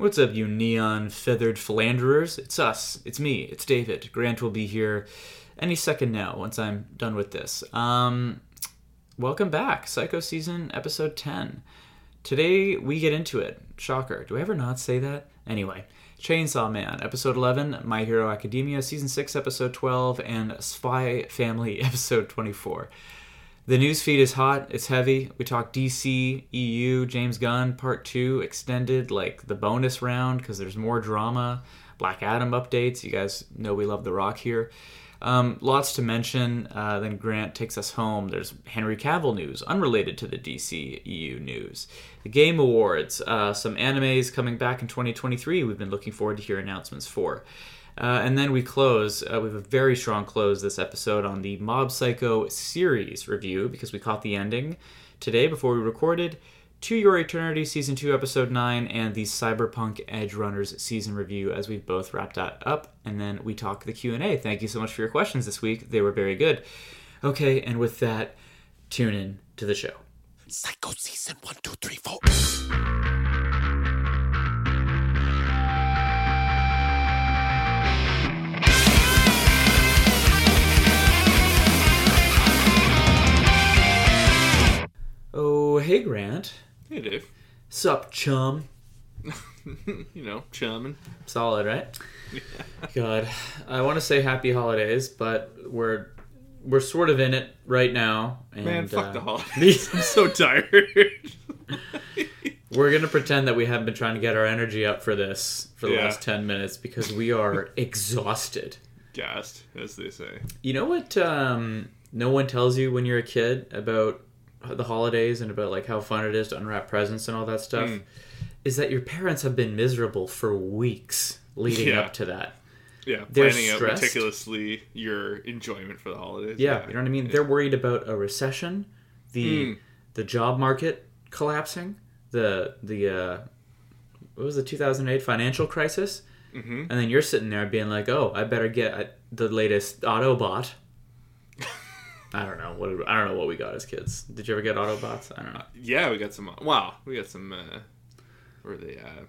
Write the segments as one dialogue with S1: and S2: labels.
S1: What's up, you neon feathered philanderers? It's us. It's me. It's David. Grant will be here any second now once I'm done with this. Um, welcome back, Psycho Season Episode 10. Today we get into it. Shocker. Do I ever not say that? Anyway, Chainsaw Man, Episode 11, My Hero Academia, Season 6, Episode 12, and Spy Family, Episode 24. The news feed is hot. It's heavy. We talk DC, EU, James Gunn, Part 2, extended, like the bonus round, because there's more drama. Black Adam updates. You guys know we love The Rock here. Um, lots to mention. Uh, then Grant takes us home. There's Henry Cavill news, unrelated to the DC EU news. The Game Awards, uh, some animes coming back in 2023. We've been looking forward to hear announcements for. Uh, and then we close. Uh, we have a very strong close this episode on the Mob Psycho series review because we caught the ending today before we recorded. To Your Eternity Season 2, Episode 9, and the Cyberpunk Edge Runners season review as we've both wrapped that up. And then we talk the Q&A. Thank you so much for your questions this week. They were very good. Okay, and with that, tune in to the show.
S2: Psycho season one, two, three, four.
S1: Oh, hey Grant.
S3: Hey, Dave.
S1: Sup, chum?
S3: You know, chumming.
S1: Solid, right? God, I want to say happy holidays, but we're we're sort of in it right now. And,
S3: Man, fuck
S1: uh,
S3: the holidays. I'm so tired.
S1: We're gonna pretend that we haven't been trying to get our energy up for this for the
S3: Yeah.
S1: last ten minutes because we are exhausted.
S3: Gassed, as they say.
S1: You know what? Um, no one tells you when you're a kid about the holidays and about like how fun it is to unwrap presents and all that stuff.
S3: Mm.
S1: Is that your parents have been miserable for weeks leading
S3: Yeah.
S1: up to that.
S3: Yeah,
S1: They're
S3: planning out meticulously your enjoyment for the holidays.
S1: Yeah, you know what I mean.
S3: Yeah.
S1: They're worried about a recession, the
S3: Mm.
S1: the job market collapsing, the the uh, what was the 2008 financial crisis,
S3: Mhm.
S1: and then you're sitting there being like, "Oh, I better get uh, the latest Autobot." I don't know what I don't know what we got as kids. Did you ever get Autobots? I don't know.
S3: Yeah, we got some. Wow, we got some. Uh, where they? Uh,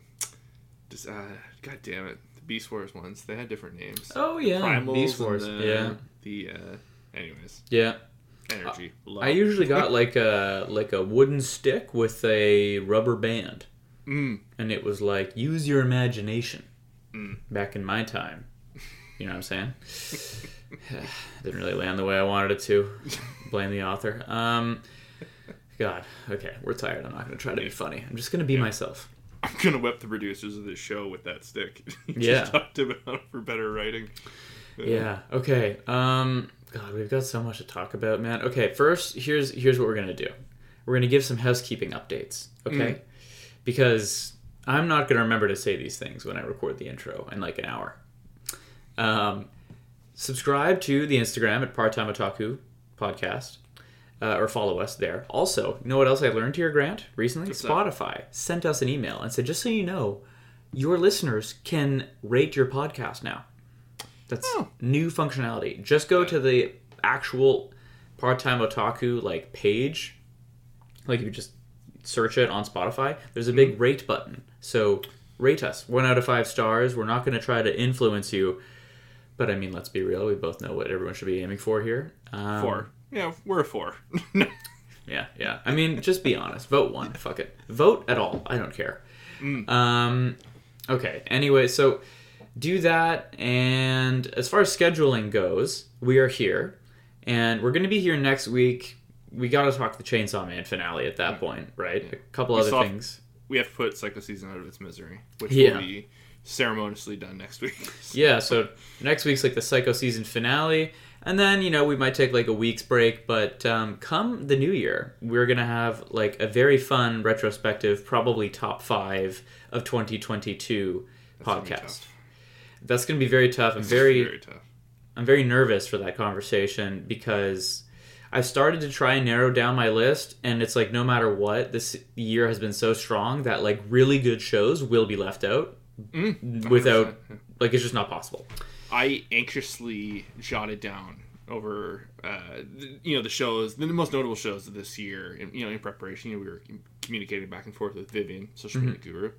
S3: just uh, god damn it, the Beast Wars ones. They had different names.
S1: Oh yeah,
S3: Primals
S1: Beast
S3: and
S1: Wars.
S3: the-
S1: Yeah,
S3: The uh, anyways,
S1: yeah.
S3: energy. love.
S1: I usually got like a like a wooden stick with a rubber band.
S3: Mm,
S1: and it was like use your imagination
S3: Mm.
S1: back in my time you know what i'm saying didn't really land the way i wanted it to. Blame the author. Um god okay we're tired. I'm not going to try to be funny. I'm just going to be myself.
S3: I'm gonna whip the producers of this show with that stick. you
S1: Yeah.
S3: just talked about for better writing.
S1: Yeah okay um god we've got so much to talk about man. Okay first here's here's what we're going to do. We're going to give some housekeeping updates okay? Because i'm not going to remember to say these things when i record the intro in like an hour. Um, subscribe to the instagram at part-time otaku podcast uh, or follow us there also you know what else i learned here grant recently
S3: What's that?
S1: spotify sent us an email and said just so you know your listeners can rate your podcast now that's
S3: Oh.
S1: new functionality. Just go to the actual part-time otaku like page. Like if you just search it on Spotify, there's a big rate button. So rate us. One out of five stars. We're not going to try to influence you, but I mean, let's be real. We both know what everyone should be aiming for here. Um,
S3: Four. Yeah, we're a four.
S1: Yeah, yeah. I mean, just be honest. Vote one. Fuck it. Vote at all. I don't care. Um, okay. Anyway, so do that. And as far as scheduling goes, we are here, and we're going to be here next week. We got to talk the Chainsaw Man finale at that point, right? A couple
S3: We
S1: other things.
S3: we have to put Psycho Season out of its misery, which
S1: Yeah.
S3: will be ceremoniously done next week.
S1: Yeah, so next week's like the Psycho season finale, and then you know we might take like a week's break. But um, come the new year, we're gonna have like a very fun retrospective, probably top five of 2022
S3: gonna
S1: podcast.
S3: tough.
S1: That's gonna be very tough. I'm very,
S3: very tough.
S1: I'm very nervous for that conversation because I've started to try and narrow down my list, and it's like no matter what, this year has been so strong that like really good shows will be left out
S3: Mm,
S1: without like it's just not possible.
S3: I anxiously jotted down over, uh, the, you know, the shows, the most notable shows of this year. In, you know, in preparation, you know, we were communicating back and forth with Vivian, social media
S1: Mm-hmm.
S3: guru,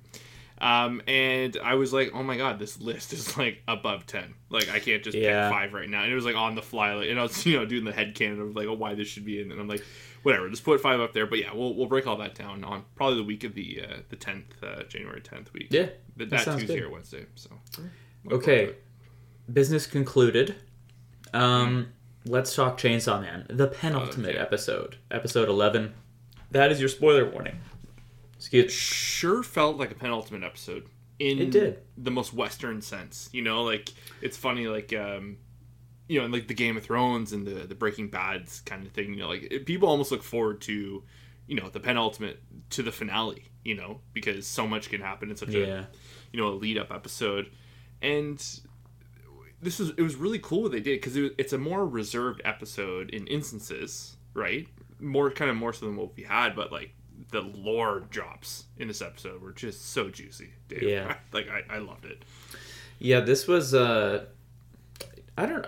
S3: Um, and I was like, oh my god, this list is like above ten. Like I can't just
S1: Yeah.
S3: pick five right now. And it was like on the fly, like, and I was you know doing the head canon of like, oh, why this should be in. And I'm like, whatever, just put five up there. But yeah, we'll we'll break all that down on probably the week of the uh, the tenth, uh, January tenth week.
S1: Yeah,
S3: that,
S1: that
S3: Tuesday
S1: good.
S3: or Wednesday. So
S1: Okay, business concluded. Um, let's talk Chainsaw Man, the penultimate
S3: Okay.
S1: episode, episode eleven. That is your spoiler warning. Excuse.
S3: sure felt like a penultimate episode in
S1: It did.
S3: the most western sense you know like it's funny like um you know in like the game of thrones and the the breaking bads kind of thing you know like it, people almost look forward to you know the penultimate to the finale you know because so much can happen in such
S1: Yeah.
S3: a you know a lead up episode and this was it was really cool what they did because it, it's a more reserved episode in instances right more kind of more so than what we had but like the lore drops in this episode were just so juicy Dave.
S1: Yeah.
S3: like I, I loved it
S1: Yeah, this was. uh I don't.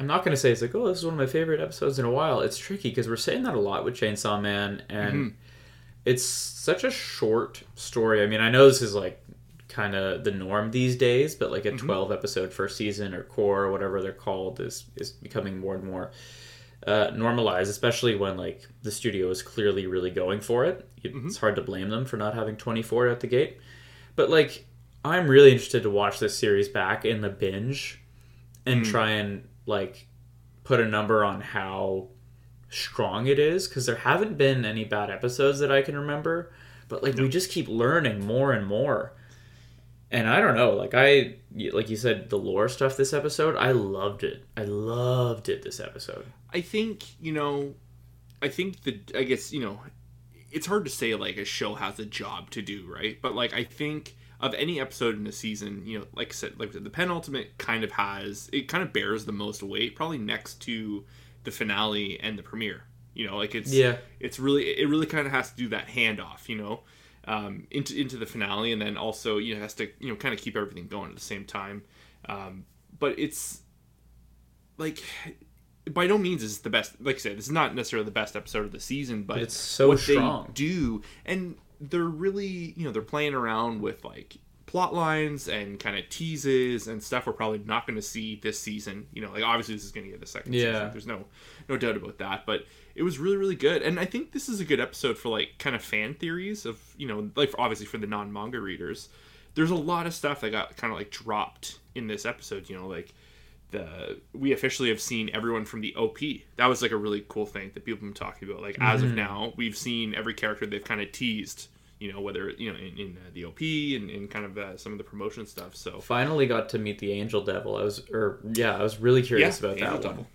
S1: I'm not gonna say it's like, oh, this is one of my favorite episodes in a while. It's tricky because we're saying that a lot with Chainsaw Man, and
S3: Mm-hmm.
S1: it's such a short story. I mean, I know this is like kind of the norm these days, but like a
S3: Mm-hmm.
S1: 12 episode first season or cour or whatever they're called is is becoming more and more uh, normalized, especially when like the studio is clearly really going for it. It-
S3: Mm-hmm.
S1: It's hard to blame them for not having 24 at the gate. But like, I'm really interested to watch this series back in the binge and try and like put a number on how strong it is because there haven't been any bad episodes that I can remember. But like, we just keep learning more and more. And I don't know, like I, like you said, the lore stuff this episode, I loved it. I loved it this episode.
S3: i think you know i think the i guess you know it's hard to say like a show has a job to do right but like i think of any episode in a season you know like i said like the penultimate kind of has it kind of bears the most weight probably next to the finale and the premiere you know like it's
S1: Yeah.
S3: it's really it really kind of has to do that handoff you know um, into into the finale and then also you know has to you know kind of keep everything going at the same time um, but it's like by no means is it the best like i said this is not necessarily the best episode of the season but,
S1: it's so
S3: what
S1: strong.
S3: they do and they're really you know they're playing around with like plot lines and kind of teases and stuff we're probably not going to see this season you know like obviously this is going to get the second
S1: Yeah.
S3: season there's no no doubt about that but it was really really good and i think this is a good episode for like kind of fan theories of you know like obviously for the non-manga readers there's a lot of stuff that got kind of like dropped in this episode you know like the we officially have seen everyone from the op that was like a really cool thing that people have been talking about like as
S1: Mm-hmm.
S3: of now we've seen every character they've kind of teased you know whether you know in, in uh, the op and in kind of uh, some of the promotion stuff so
S1: Finally got to meet the Angel Devil. I was, or yeah, I was really curious about
S3: Angel
S1: that
S3: Devil.
S1: one.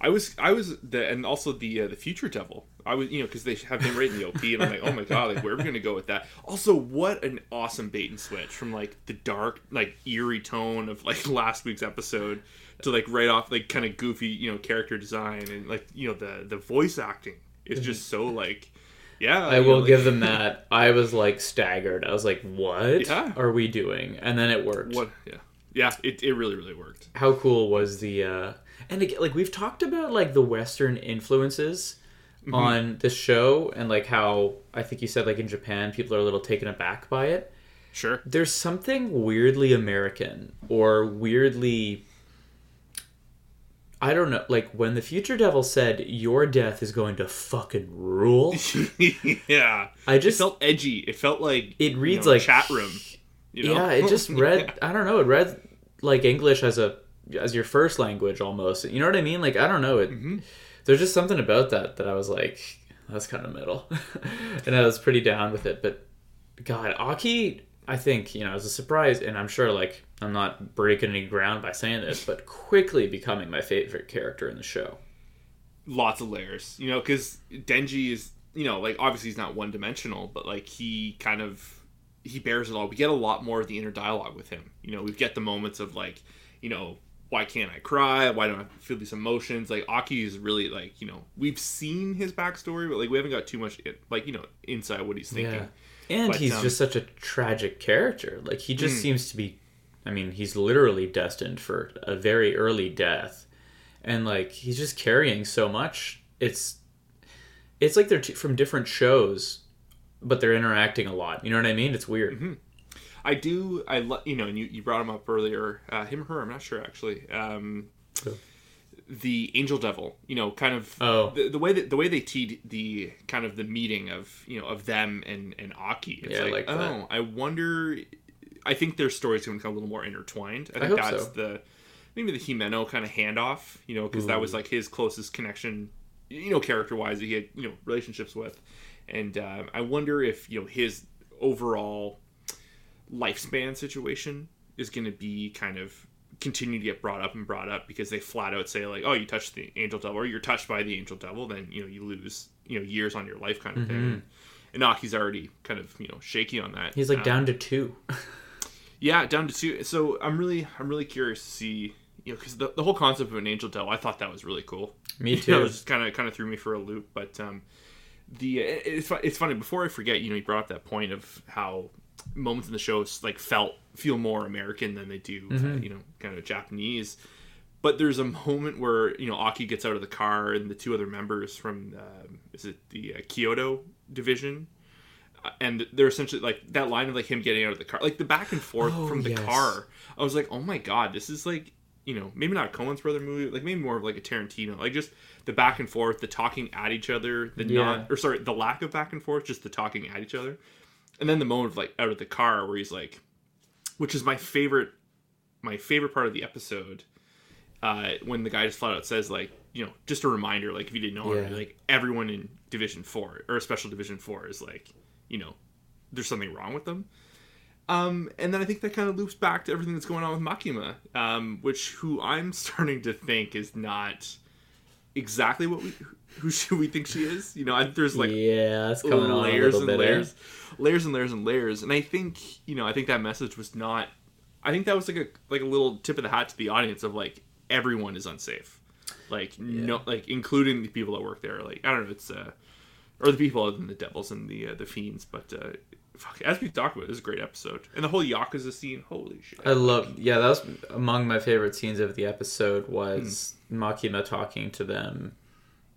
S3: I was, I was the, and also the uh, the future devil. I was, you know, because they have him right in the OP, and I'm like, oh my god, like where are we gonna go with that? Also, what an awesome bait and switch from like the dark, like eerie tone of like last week's episode to like right off like kind of goofy, you know, character design and like you know the the voice acting is just so like, yeah.
S1: I
S3: you know,
S1: will
S3: like-
S1: give them that. I was like staggered. I was like, "What
S3: Yeah.
S1: are we doing?" And then it worked.
S3: what, yeah, yeah. It, it really really worked.
S1: How cool was the? uh And again, like we've talked about, like the Western influences
S3: Mm-hmm.
S1: on this show, and like how I think you said, like in Japan, people are a little taken aback by it.
S3: Sure.
S1: There's something weirdly American or weirdly. I don't know, like when the Future Devil said, "Your death is going to fucking rule."
S3: yeah.
S1: I
S3: It
S1: just
S3: felt edgy. It felt like
S1: it
S3: you
S1: reads
S3: know,
S1: like
S3: chat room. You know?
S1: Yeah, it just read. I don't know. It read like English as a as your first language almost. You know what I mean? Like I don't know. It
S3: Mm-hmm.
S1: there's just something about that that I was like, that's kind of middle, and I was pretty down with it. But God, Aki, I think you know, as a surprise, and I'm sure like I'm not breaking any ground by saying this, but quickly becoming my favorite character in the show.
S3: lots of layers, you know, because Denji is, you know, like obviously he's not one dimensional, but like he kind of he bears it all. We get a lot more of the inner dialogue with him. You know, we get the moments of like, you know, why can't I cry? Why don't I feel these emotions? Like Aki is really like, you know, we've seen his backstory, but like we haven't got too much like you know inside what he's thinking.
S1: Yeah. And
S3: But,
S1: he's
S3: um,
S1: just such a tragic character. Like he just
S3: Mm.
S1: seems to be I mean, he's literally destined for a very early death. And like he's just carrying so much. It's it's like they're t- from different shows, but they're interacting a lot. You know what I mean? It's weird.
S3: Mm-hmm. I do. I lo- you know, and you, you brought him up earlier. Uh, him or her? I'm not sure actually. Um, the Angel Devil. You know, kind of.
S1: Oh.
S3: The, the way that the way they teed the kind of the meeting of you know of them and and Aki. It's
S1: Yeah, I
S3: like,
S1: like that.
S3: oh, I wonder. I think their stories going to become a little more intertwined. I think
S1: hope
S3: that's
S1: so.
S3: the maybe the Himeno kind of handoff. You know, because that was like his closest connection. You know, character wise, that he had you know relationships with, and um, I wonder if you know his overall lifespan situation is going to be kind of continue to get brought up and brought up because they flat out say like, oh, you touched the angel devil or you're touched by the angel devil, then you know you lose you know years on your life kind of thing. And Aki's already kind of you know shaky on that.
S1: He's like
S3: Um,
S1: down to two.
S3: yeah, down to two. So I'm really I'm really curious to see you know because the, the whole concept of an angel devil, I thought that was really cool.
S1: Me
S3: You know,
S1: too.
S3: it just kind of kind of threw me for a loop. But um, the it's it's funny. Before I forget, you know, you brought up that point of how moments in the show like felt feel more American than they do, uh, you know, kind of Japanese. But there's a moment where you know Aki gets out of the car and the two other members from um, is it the uh, Kyoto division. uh, And they're essentially like that line of like him getting out of the car, like the back and forth
S1: Oh,
S3: from the
S1: yes.
S3: car. I was like, oh my god, this is like you know maybe not a Coen's brother movie, like maybe more of like a Tarantino, like just the back and forth, the talking at each other, the
S1: Yeah.
S3: not or sorry, the lack of back and forth, just the talking at each other, and then the moment of like out of the car where he's like, which is my favorite, my favorite part of the episode, uh, when the guy just flat out says like, you know, just a reminder, like if you didn't know already,
S1: Yeah.
S3: like everyone in Division Four or Special Division Four is like, you know, there's something wrong with them. Um, and then I think that kind of loops back to everything that's going on with Makima, um, which who I'm starting to think is not exactly what we who should we think she is. You know, I, there's like
S1: yeah, it's coming on a
S3: layers and
S1: bit. eh?
S3: layers, layers and layers and layers. And I think you know, I think that message was not. I think that was like a like a little tip of the hat to the audience of like everyone is unsafe, like no, like including the people that work there. Like I don't know, if it's uh, or the people other than the devils and the uh, the fiends. But uh, fuck, as we talked about, this is a great episode, and the whole yakuza scene. Holy shit!
S1: I love. Yeah, that was among my favorite scenes of the episode. Was
S3: Hmm.
S1: Makima talking to them,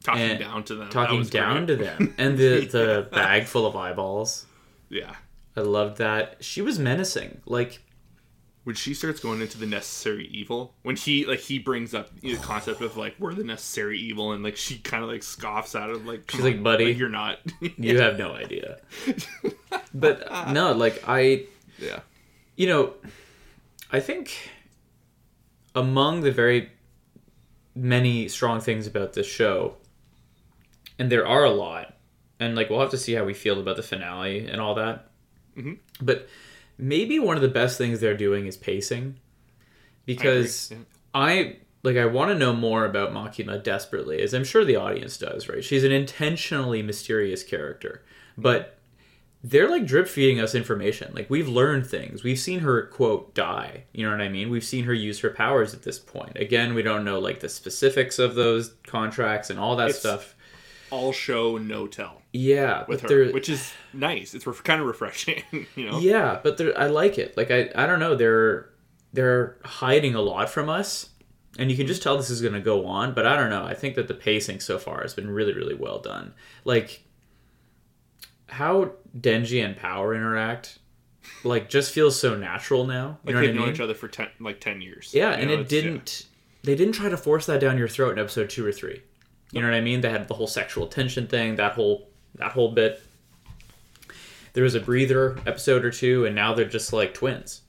S3: talking
S1: and
S3: down to them,
S1: talking down
S3: great.
S1: to them, and the the bag full of eyeballs.
S3: Yeah.
S1: I loved that. She was menacing. Like
S3: when she starts going into the necessary evil when he like he brings up the concept of like we're the necessary evil and like she kind of like scoffs at him like
S1: She's like,
S3: on,
S1: "Buddy."
S3: you're not
S1: you have no idea. But no, like I
S3: yeah
S1: you know, I think among the very many strong things about this show, and there are a lot, and like we'll have to see how we feel about the finale and all that.
S3: Mhm.
S1: But maybe one of the best things they're doing is pacing, because
S3: yeah.
S1: I like I want to know more about Makima desperately, as I'm sure the audience does. Right? She's an intentionally mysterious character, but they're like drip feeding us information. Like we've learned things. We've seen her quote die. You know what I mean? We've seen her use her powers at this point. Again, we don't know like the specifics of those contracts and all that
S3: It's-
S1: stuff.
S3: All show no tell
S1: Yeah,
S3: with her which is nice it's ref- kind of refreshing you know
S1: yeah, but I like it. Like I I don't know. They're they're hiding a lot from us. And you can just tell this is going to go on, but I don't know. I think that the pacing so far has been really, really well done. Like how Denji and Power interact, like just feels so natural now. You
S3: like
S1: know
S3: they've
S1: I
S3: known
S1: mean?
S3: each other for 10 like 10 years
S1: Yeah,
S3: you
S1: and
S3: know,
S1: it didn't. They didn't try to force that down your throat in episode two or three. You know what I mean? They had the whole sexual tension thing, that whole that whole bit. There was a breather episode or two, and now they're just like twins.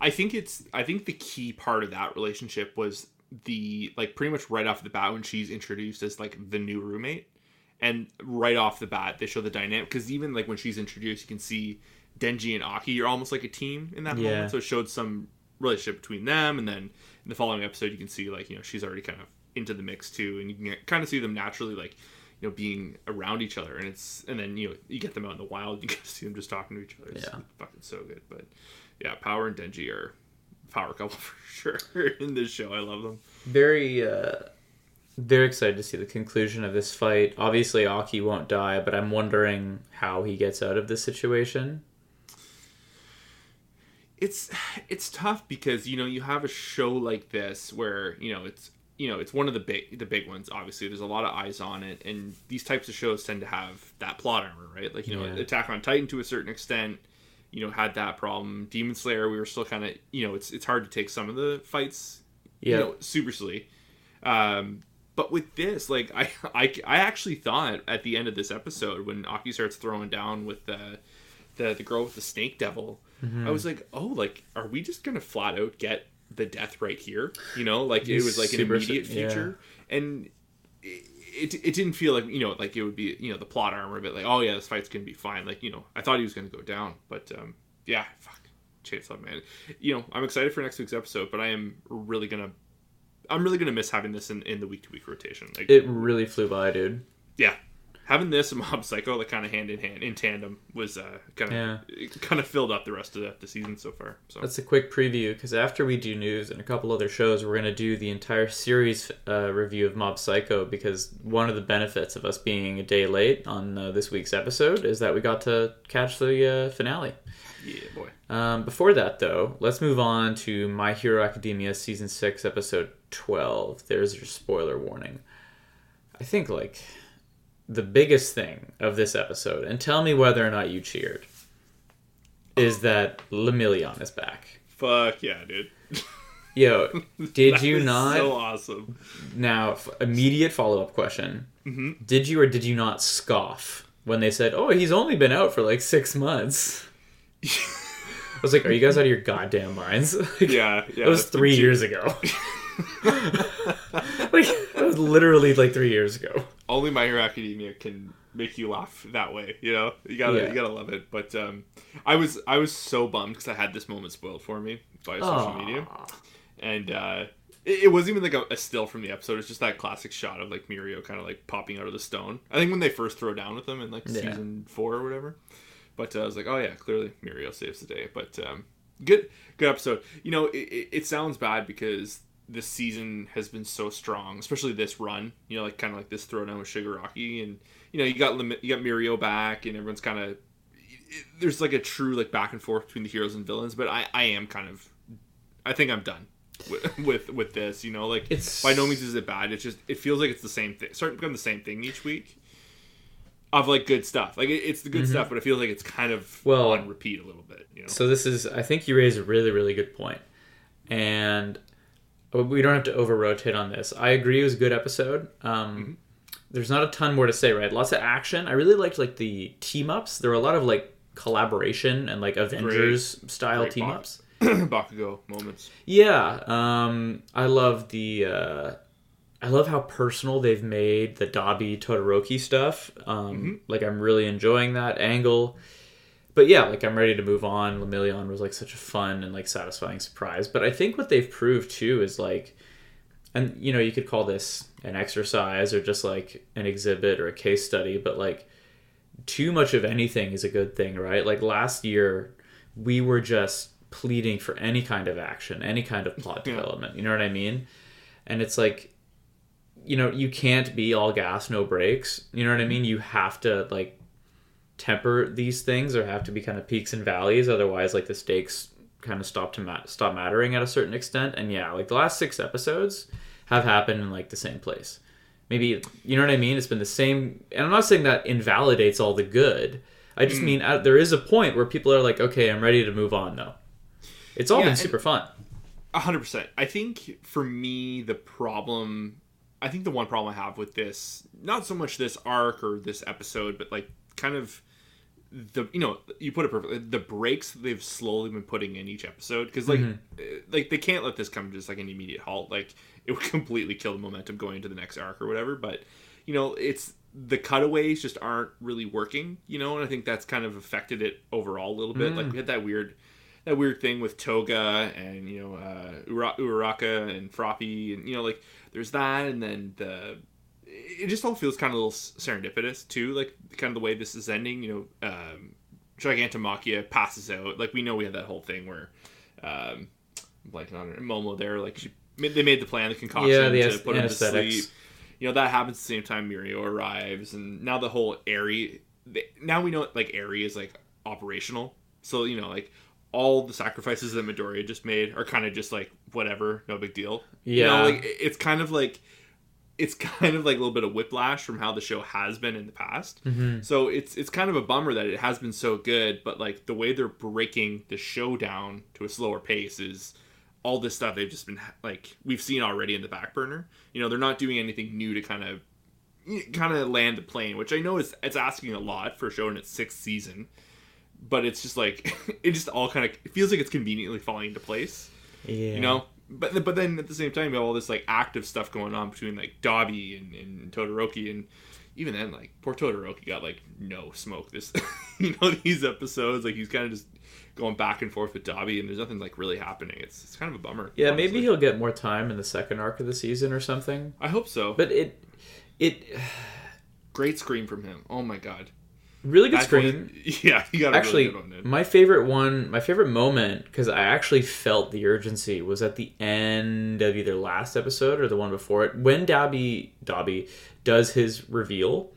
S3: I think it's I think the key part of that relationship was the like pretty much right off the bat when she's introduced as like the new roommate and right off the bat they show the dynamic because even like when she's introduced you can see Denji and Aki are almost like a team in that
S1: Yeah.
S3: moment so it showed some relationship between them and then in the following episode you can see like you know she's already kind of into the mix too and you can kind of see them naturally like you know being around each other and it's and then you know you get them out in the wild you get to see them just talking to each other it's
S1: Yeah.
S3: fucking so good but yeah power and denji are power couple for sure in this show i love them
S1: Very, uh, very excited to see the conclusion of this fight. Obviously, Aki won't die, but I'm wondering how he gets out of this situation.
S3: it's it's tough because you know you have a show like this where you know it's you know it's one of the big the big ones obviously there's a lot of eyes on it and these types of shows tend to have that plot armor right like you know
S1: Yeah.
S3: attack on titan to a certain extent you know, had that problem. Demon Slayer, we were still kind of, you know, it's it's hard to take some of the fights,
S1: Yeah.
S3: you know, supersly. Um, but with this, like, I, I, I actually thought at the end of this episode when Aki starts throwing down with the, the, the girl with the snake devil,
S1: Mm-hmm.
S3: I was like, oh, like, are we just gonna flat out get the death right here? You know, like it was like an immediate
S1: yeah.
S3: future, and it, it, it didn't feel like you know like it would be you know the plot armor a bit like oh yeah this fight's gonna be fine like you know I thought he was gonna go down but um yeah fuck Chainsaw Man you know I'm excited for next week's episode but I am really gonna I'm really gonna miss having this in, in the week to week rotation like
S1: It really flew by, dude.
S3: yeah having this and Mob Psycho like kind of hand in hand in tandem was uh kind of
S1: Yeah.
S3: kind of filled up the rest of the, the season so far so
S1: That's a quick preview because after we do news and a couple other shows, we're going to do the entire series uh, review of Mob Psycho because one of the benefits of us being a day late on uh, this week's episode is that we got to catch the uh, finale.
S3: yeah boy
S1: Um, before that, though, let's move on to My Hero Academia Season 6, Episode 12. There's your spoiler warning. I think, like, the biggest thing of this episode, and tell me whether or not you cheered, is that Lemillion is back.
S3: fuck yeah dude
S1: Yo, did you not?
S3: so awesome
S1: Now, f- immediate follow up question.
S3: Mm-hmm.
S1: Did you or did you not scoff when they said, oh, he's only been out for like six months? I was like, are you guys out of your goddamn minds? Like,
S3: yeah yeah
S1: That was three years ago. like that was literally like three years ago.
S3: only My Hero Academia can make you laugh that way. You know, you gotta
S1: Yeah.
S3: you gotta love it. But um, I was I was so bummed because I had this moment spoiled for me by social media, and uh, it, it wasn't even like a, a still from the episode. It's just that classic shot of like Mirio kind of like popping out of the stone. I think when they first throw down with them in like
S1: Yeah.
S3: season four or whatever. But uh, I was like, oh yeah, clearly Mirio saves the day. But um, good good episode. You know, it, it, it sounds bad because this season has been so strong, especially this run. You know, like kind of like this throwdown with Shigaraki, and you know, you got Lim- you got Mirio back, and everyone's kind of there's like a true like back and forth between the heroes and villains. But I I am kind of I think I'm done. With, with with this, you know, like
S1: It's-
S3: by no means is it bad. It's just it feels like it's the same thing, starting to become the same thing each week of like good stuff. Like it, it's the good stuff, but it feels like it's kind of
S1: Mm-hmm. Well-
S3: on repeat a little bit. You know,
S1: So this is, I think you raise a really, really good point, and we don't have to over rotate on this. I agree, it was a good episode. Um, There's not a ton more to say, right? Lots of action. I really liked like the team ups. There were a lot of like collaboration and like Avengers style
S3: Great
S1: team
S3: Bak-
S1: ups.
S3: Bakugo moments.
S1: Yeah, um, I love the. Uh, I love how personal they've made the Dabi Todoroki stuff. Um, Like I'm really enjoying that angle. But yeah, like I'm ready to move on. Lemillion was like such a fun and like satisfying surprise. But I think what they've proved too is like, and you know, you could call this an exercise or just like an exhibit or a case study. But like, too much of anything is a good thing, right? Like last year, we were just pleading for any kind of action, any kind of plot
S3: Yeah.
S1: development. You know what I mean? And it's like, you know, you can't be all gas, no brakes. You know what I mean? You have to like temper these things, or have to be kind of peaks and valleys. Otherwise, like the stakes kind of stop to ma- stop mattering at a certain extent. And yeah, like the last six episodes have happened in like the same place. Maybe you know what I mean. It's been the same, and I'm not saying that invalidates all the good. I
S3: Mm.
S1: just mean uh, there is a point where people are like, okay, I'm ready to move on though It's all
S3: Yeah,
S1: been super fun.
S3: A hundred percent. I think for me the problem I think the one problem I have with this, not so much this arc or this episode, but like kind of the you know you put it perfectly the breaks they've slowly been putting in each episode because like uh, like they can't let this come to just like an immediate halt like it would completely kill the momentum going into the next arc or whatever but you know it's the cutaways just aren't really working you know and i think that's kind of affected it overall a little bit like we had that weird that weird thing with Toga and you know uh, Ura- Uraraka and Froppy and you know like there's that and then the it just all feels kind of a little serendipitous too like kind of the way this is ending you know um, Gigantomachia passes out like we know we had that whole thing where um, blanking on it Momo there like she they made the plan the concoction
S1: Yeah, the
S3: to put him to sleep. You know that happens at the same time Mirio arrives and now the whole Eri now we know like Eri is like operational. So you know like all the sacrifices that Midoriya just made are kind of just like whatever no big deal. You
S1: Yeah.
S3: know, like it's kind of like it's kind of like a little bit of whiplash from how the show has been in the past.
S1: Mm-hmm.
S3: So it's it's kind of a bummer that it has been so good, but like the way they're breaking the show down to a slower pace is all this stuff they've just been like we've seen already in the back burner. You know, they're not doing anything new to kind of kind of land the plane, which I know is it's asking a lot for a show in its sixth season. But it's just like it just all kind of it feels like it's conveniently falling into place
S1: Yeah.
S3: you know but but then at the same time you have all this like active stuff going on between like Dabi and, and Todoroki and even then like poor Todoroki got like no smoke this you know these episodes. Like he's kind of just going back and forth with Dabi and there's nothing like really happening. It's it's kind of a bummer
S1: Yeah,
S3: honestly.
S1: maybe he'll get more time in the second arc of the season or something.
S3: I hope so.
S1: But it, it
S3: great scream from him. Oh my god
S1: really good screen.
S3: yeah he got
S1: actually
S3: really good one in.
S1: my favorite one my favorite moment because i actually felt the urgency was at the end of either last episode or the one before it when dabi dabi does his reveal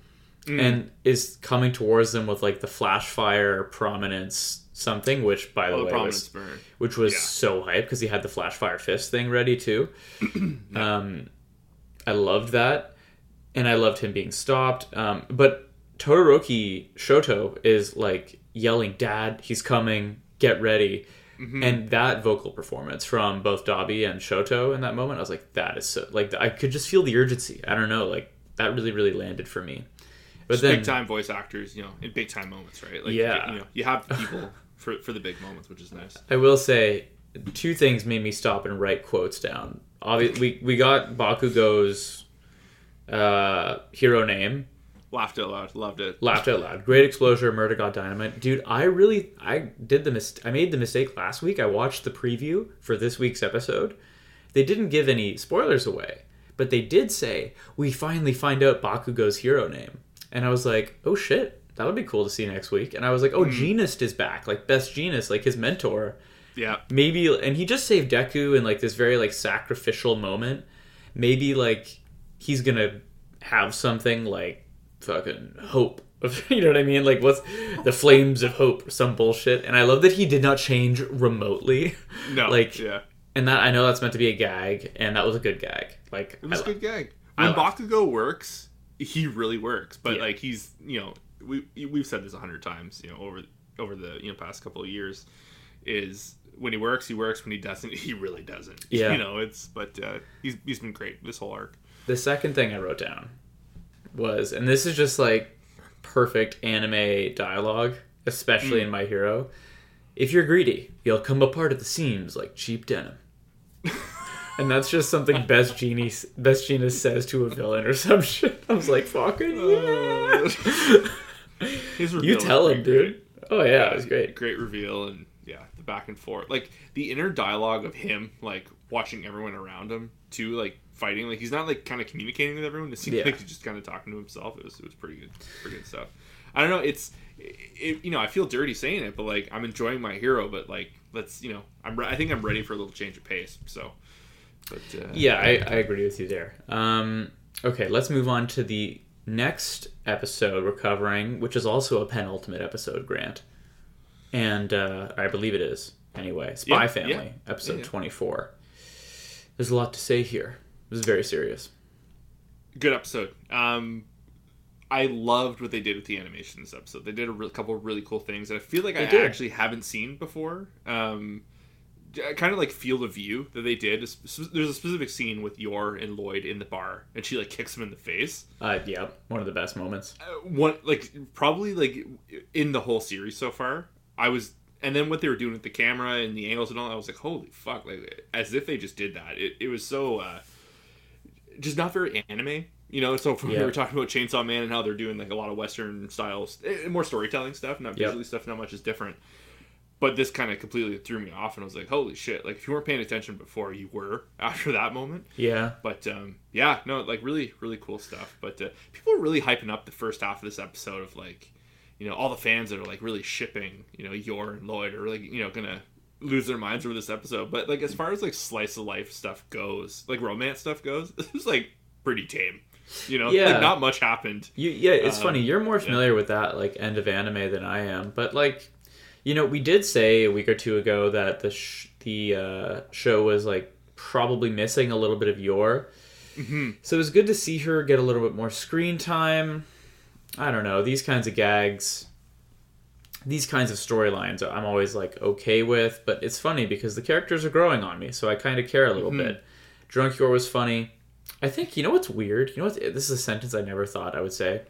S3: Mm.
S1: and is coming towards them with like the flash fire prominence something which by the
S3: oh,
S1: way was
S3: burn
S1: which was
S3: Yeah.
S1: so hype because he had the flash fire fist thing ready too um i loved that and i loved him being stopped um but todoroki shoto is like yelling dad he's coming get ready
S3: Mm-hmm.
S1: and that vocal performance from both Dabi and Shoto in that moment, I was like, that is so like I could just feel the urgency. I don't know, like that really, really landed for me. But then,
S3: big time voice actors you know in big time moments right like
S1: Yeah.
S3: you know you have people for for the big moments which is nice
S1: I will say two things made me stop and write quotes down. Obviously, we, we got Bakugo's uh, hero name.
S3: Laughed out loud loved it
S1: Laughed out loud. Great Explosion. murder god dynamite. Dude, I really I did the mis- I made the mistake last week. I watched the preview for this week's episode. They didn't give any spoilers away, but they did say we finally find out Bakugo's hero name, and I was like, oh shit, that'll be cool to see next week. And I was like, oh, hmm. Jeanist is back, like best Jeanist, like his mentor
S3: yeah
S1: maybe and he just saved Deku in like this very like sacrificial moment. Maybe like he's gonna have something like fucking hope. you know what I mean? Like what's the flames of hope some bullshit. And I love that he did not change remotely.
S3: no
S1: Like
S3: yeah
S1: and that I know that's meant to be a gag, and that was a good gag. Like
S3: It was
S1: I
S3: a good gag. When. Bakugo works, he really works. But
S1: Yeah.
S3: like he's you know we we've said this a hundred times you know over over the you know past couple of years is when he works he works when he doesn't he really doesn't
S1: Yeah.
S3: you know it's but uh, he's he's been great this whole arc
S1: The second thing I wrote down was, and this is just like perfect anime dialogue, especially hmm. in My Hero. If you're greedy, you'll come apart at the seams like cheap denim. and that's just something Best Genie Best Jeanist says to a villain or some shit. I was like, fucking uh, yeah.
S3: His
S1: you tell him, dude.
S3: great.
S1: Oh yeah, it was great.
S3: great reveal and yeah the back and forth like the inner dialogue of him like watching everyone around him too like fighting like he's not like kind of communicating with everyone it seems
S1: Yeah.
S3: like he's just kind of talking to himself it was it was pretty good pretty good stuff i don't know it's it, you know i feel dirty saying it but like i'm enjoying my hero but like let's you know i'm re- i think i'm ready for a little change of pace so but uh,
S1: Yeah, I, I agree with you there. Um, okay, let's move on to the next episode we're covering, which is also a penultimate episode, Grant. And uh, I believe it is. Anyway, Spy
S3: Yeah,
S1: Family,
S3: yeah.
S1: episode
S3: Yeah, yeah.
S1: 24. There's a lot to say here. Is very serious.
S3: good episode. Um, I loved what they did with the animation in this episode. They did a re- couple of really cool things that I feel like I
S1: did.
S3: actually haven't seen before. Um, kind of like Field of View that they did. There's a specific scene with Yor and Loid in the bar, and she like kicks him in the face.
S1: Uh, yeah, one of the best moments.
S3: Uh, one like probably like in the whole series so far. I was. And then what they were doing with the camera and the angles and all, I was like, "Holy fuck!" Like, as if they just did that. It, it was so uh, just not very anime. You know, so
S1: Yeah.
S3: we were talking about Chainsaw Man and how they're doing like a lot of Western styles, eh, more storytelling stuff, not
S1: Yep.
S3: visually stuff, not much is different. But this kind of completely threw me off, and I was like, "Holy shit!" Like if you weren't paying attention before, you were after that moment.
S1: Yeah.
S3: But um, yeah, no, like really, really cool stuff. But uh, people are really hyping up the first half of this episode of like, you know, all the fans that are like really shipping, you know, Yor and Loid are like, you know, gonna lose their minds over this episode. But like, as far as like slice of life stuff goes, like romance stuff goes, this was like pretty tame. You know,
S1: Yeah.
S3: like not much happened.
S1: You, yeah, it's
S3: Um,
S1: funny. You're more familiar with that like end of anime than I am, but like, you know, we did say a week or two ago that the sh- the uh, show was like probably missing a little bit of Yor. So it was good to see her get a little bit more screen time. I don't know these kinds of gags, these kinds of storylines. I'm always like okay with, but it's funny because the characters are growing on me, so I kind of care a little bit. Drunk Yor was funny. I think you know what's weird. You know what? This is a sentence I never thought I would say.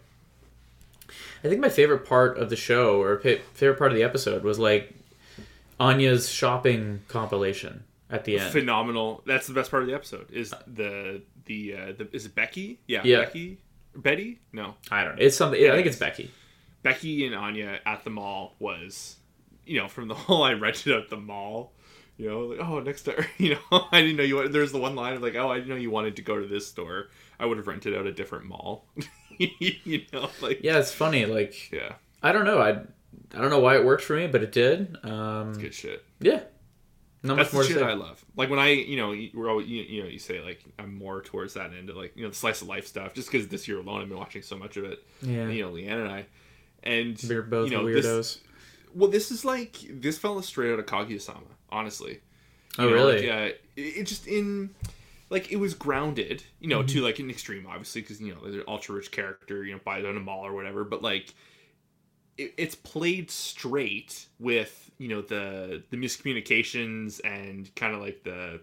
S1: I think my favorite part of the show or favorite part of the episode was like Anya's shopping compilation at the end.
S3: Phenomenal. That's the best part of the episode. Is the the uh, the is it Becky? Yeah,
S1: Yeah.
S3: Becky. Betty? No,
S1: I don't know. It's something. I think it's Becky.
S3: Becky and Anya at the mall was, you know, from the whole I rented at the mall. You know, like oh next to, You know, I didn't know you. There's the one line of like, oh, I didn't know you wanted to go to this store. I would have rented out a different mall. you know, like
S1: Yeah, it's funny. Like
S3: yeah,
S1: I don't know. I I don't know why it worked for me, but it did. Um,
S3: good shit.
S1: yeah. Not
S3: That's
S1: much more
S3: the shit. I love. Like when I, you know, we're always, you, you know, you say like I'm more towards that end of like you know the slice of life stuff, just because this year alone I've been watching so much of it.
S1: Yeah.
S3: You know, Leanne and I, and
S1: We're both
S3: you know,
S1: weirdos.
S3: This, well, this is like this fell straight out of Kaguya-sama, honestly.
S1: oh,
S3: You know,
S1: really?
S3: Like, uh, it, it just in like it was grounded, you know,
S1: Mm-hmm.
S3: to like an extreme, obviously, because you know they're an ultra rich character, you know, buys on a mall or whatever. But like, it, it's played straight with you know the the miscommunications and kind of like the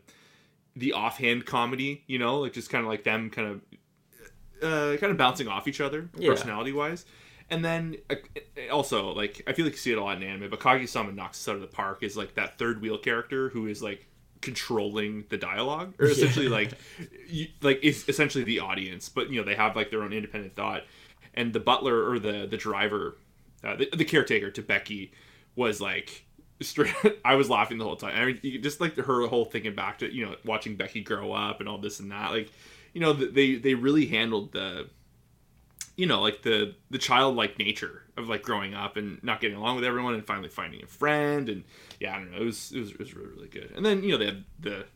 S3: the offhand comedy, you know, like just kind of like them kind of uh, kind of bouncing off each other
S1: Yeah.
S3: personality wise. And then uh, also like I feel like you see it a lot in anime, but Kaguya-sama knocks us out of the park is like that third wheel character who is like controlling the dialogue or essentially like you, like it's essentially the audience, but you know they have like their own independent thought. And the butler or the the driver, uh, the, the caretaker to Becky was like straight. I was laughing the whole time. I mean, just like her whole thinking back to you know watching Becky grow up and all this and that. Like, you know, they they really handled the, you know, like the the childlike nature of like growing up and not getting along with everyone and finally finding a friend and yeah, I don't know. It was it was, it was really really good. And then you know they had the.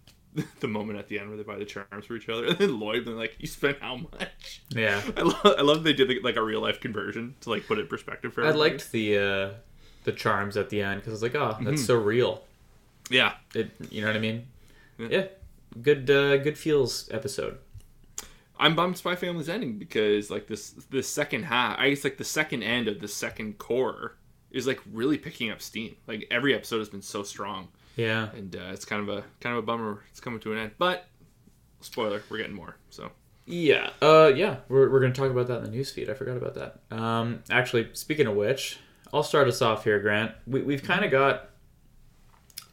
S3: The moment at the end where they buy the charms for each other, and then Loid, and like, you spent how much?
S1: Yeah.
S3: I love, I love they did like a real life conversion to like put it in perspective for
S1: I
S3: everybody.
S1: liked the uh, the charms at the end because I was like, oh, that's
S3: Mm-hmm.
S1: so real.
S3: yeah
S1: It, you know what I mean?
S3: Yeah.
S1: Yeah. Good, uh, good feels episode.
S3: I'm bummed Spy Family's ending because like this the second half I guess like the second end of the second cour is like really picking up steam like every episode has been so strong
S1: Yeah.
S3: and uh, it's kind of a kind of a bummer it's coming to an end but spoiler we're getting more so
S1: Yeah. Uh, yeah. We're, we're going to talk about that in the newsfeed. I forgot about that. Um, actually, speaking of which, I'll start us off here, Grant. We, we've kind of got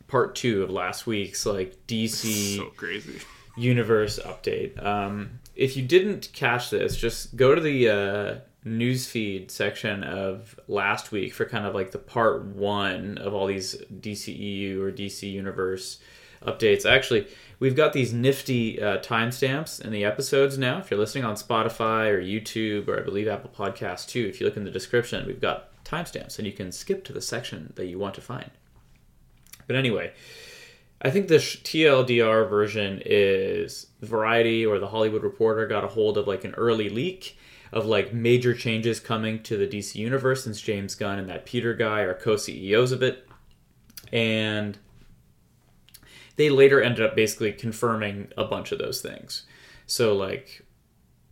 S1: part two of last week's like DC
S3: so crazy
S1: universe update. Um, if you didn't catch this, just go to the uh, newsfeed section of last week for kind of like the part one of all these DCEU or DC Universe updates. Actually, we've got these nifty uh, timestamps in the episodes now. If you're listening on Spotify or YouTube or I believe Apple Podcasts too, if you look in the description, we've got timestamps and you can skip to the section that you want to find. But anyway, I think the TLDR version is Variety or the Hollywood Reporter got a hold of like an early leak of like major changes coming to the DC universe since James Gunn and that Peter guy are co-CEOs of it, and they later ended up basically confirming a bunch of those things. So like,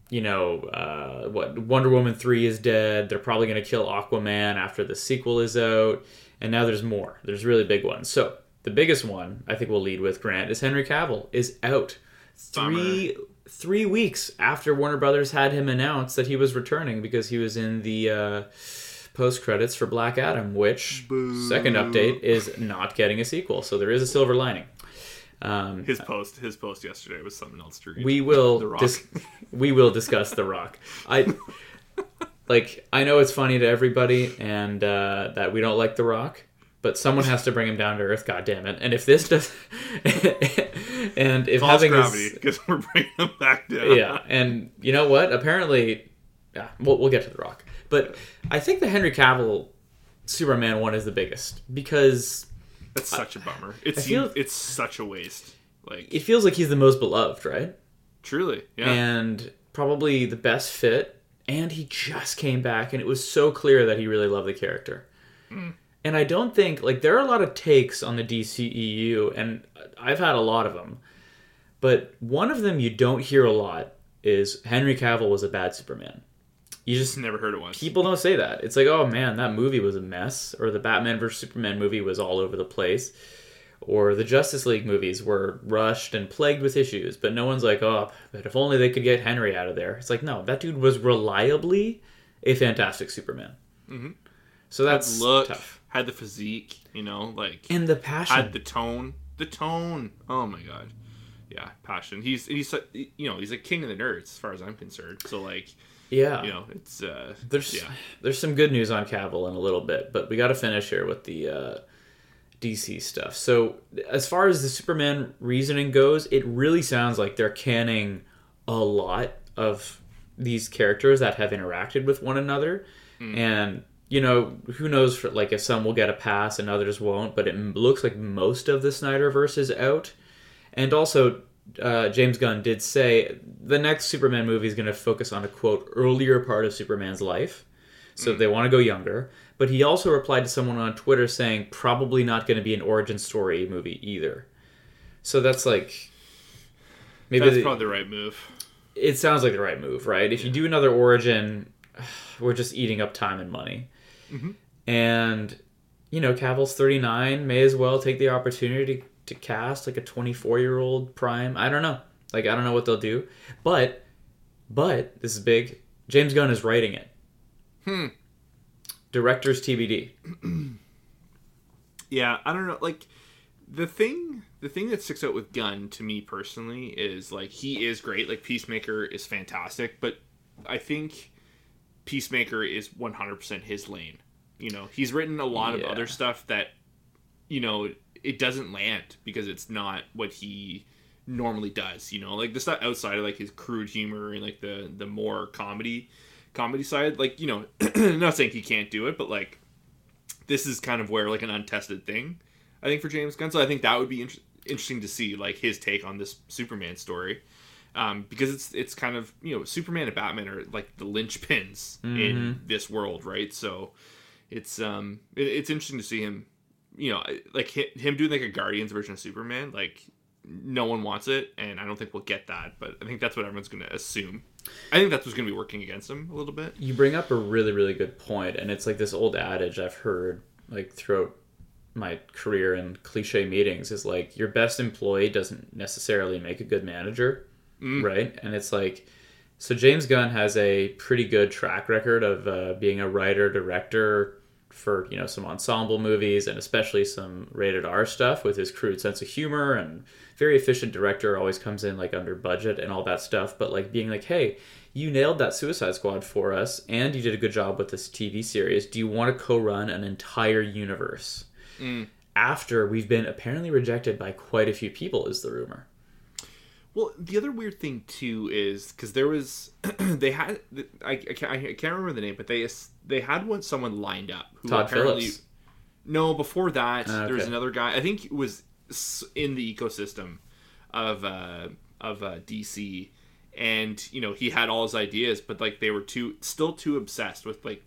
S1: you know, uh, what Wonder Woman three is dead. They're probably going to kill Aquaman after the sequel is out, and now there's more. There's really big ones. So the biggest one I think we'll lead with Grant is Henry Cavill is out. Three three weeks after Warner Brothers had him announce that he was returning because he was in the uh, post credits for Black Adam, which second update is not getting a sequel. So there is a silver lining. Um,
S3: his post his post yesterday was something else to read.
S1: We will dis- we will discuss the rock. I like i know it's funny to everybody and uh, that we don't like the rock but someone has to bring him down to earth god damn it and if this does and if
S3: false
S1: having
S3: gravity because we're bringing him back down.
S1: Yeah and you know what? Apparently yeah we'll, we'll get to the rock. But i think the henry cavill superman one is the biggest because
S3: that's such a bummer. It's
S1: feel-
S3: it's such a waste. Like
S1: it feels like he's the most beloved right?
S3: Truly yeah.
S1: And probably the best fit. And he just came back, and it was so clear that he really loved the character. Hmm. And I don't think like there are a lot of takes on the DCEU, and I've had a lot of them. But one of them you don't hear a lot is Henry Cavill was a bad Superman. You just
S3: Never heard it once.
S1: people don't say that. It's like, oh man, that movie was a mess, or the Batman vs Superman movie was all over the place, or the Justice League movies were rushed and plagued with issues. But no one's like, oh, but if only they could get Henry out of there. It's like, no, that dude was reliably a fantastic Superman. Mm-hmm. So that's
S3: look,
S1: tough.
S3: Had the physique, you know, like
S1: And the passion.
S3: had the tone, the tone. Oh my god, yeah, passion. He's he's you know he's a king of the nerds as far as I'm concerned. So like
S1: yeah.
S3: you know it's uh
S1: There's
S3: yeah
S1: there's some good news on Cavill in a little bit, but we got to finish here with the uh, DC stuff. So as far as the Superman reasoning goes, it really sounds like they're canning a lot of these characters that have interacted with one another, and you know who knows for like if some will get a pass and others won't, but it looks like most of the Snyderverse is out, and also. Uh, James Gunn did say the next Superman movie is going to focus on a quote earlier part of Superman's life, so they want to go younger. But he also replied to someone on Twitter saying probably not going to be an origin story movie either. So that's like maybe
S3: that's
S1: the-
S3: probably the right move.
S1: it sounds like the right move, right? If you do another origin, we're just eating up time and money. And you know, Cavill's thirty nine, may as well take the opportunity to, cast like a twenty four year old prime. I don't know, like I don't know what they'll do, but but this is big. James Gunn is writing it. Hmm. Director's TBD.
S3: Yeah, I don't know. Like the thing, the thing that sticks out with Gunn to me personally is like he is great. Like Peacemaker is fantastic, but I think Peacemaker is 100% his lane. You know, he's written a lot
S1: Yeah.
S3: of other stuff that you know it doesn't land because it's not what he normally does. You know, like the stuff outside of like his crude humor and like the the more comedy comedy side. Like you know, not saying he can't do it, but like this is kind of where like an untested thing i think for james gunn so i think that would be inter- interesting to see like his take on this superman story um, because it's it's kind of you know superman and batman are like the linchpins in this world right? So it's um it, it's interesting to see him you know like him doing like a guardians version of superman like no one wants it and i don't think we'll get that but i think that's what everyone's going to assume. I think that's what's going to be working against him a little bit.
S1: You bring up a really, really good point, and it's like this old adage I've heard like throughout my career in cliche meetings is like your best employee doesn't necessarily make a good manager, right? And it's like so James Gunn has a pretty good track record of uh, being a writer director for you know some ensemble movies and especially some rated R stuff with his crude sense of humor and very efficient director always comes in like under budget and all that stuff. But like being like hey you nailed that Suicide Squad for us and you did a good job with this TV series. Do you want to co-run an entire universe? After we've been apparently rejected by quite a few people is the rumor
S3: Well, the other weird thing too is because there was they had I, I, can't, I can't remember the name, but they they had one someone lined up who
S1: Todd
S3: apparently
S1: Phillips
S3: no before that
S1: Ah,
S3: there was another guy I think it was in the ecosystem of uh, of uh, DC and you know he had all his ideas but like they were too still too obsessed with like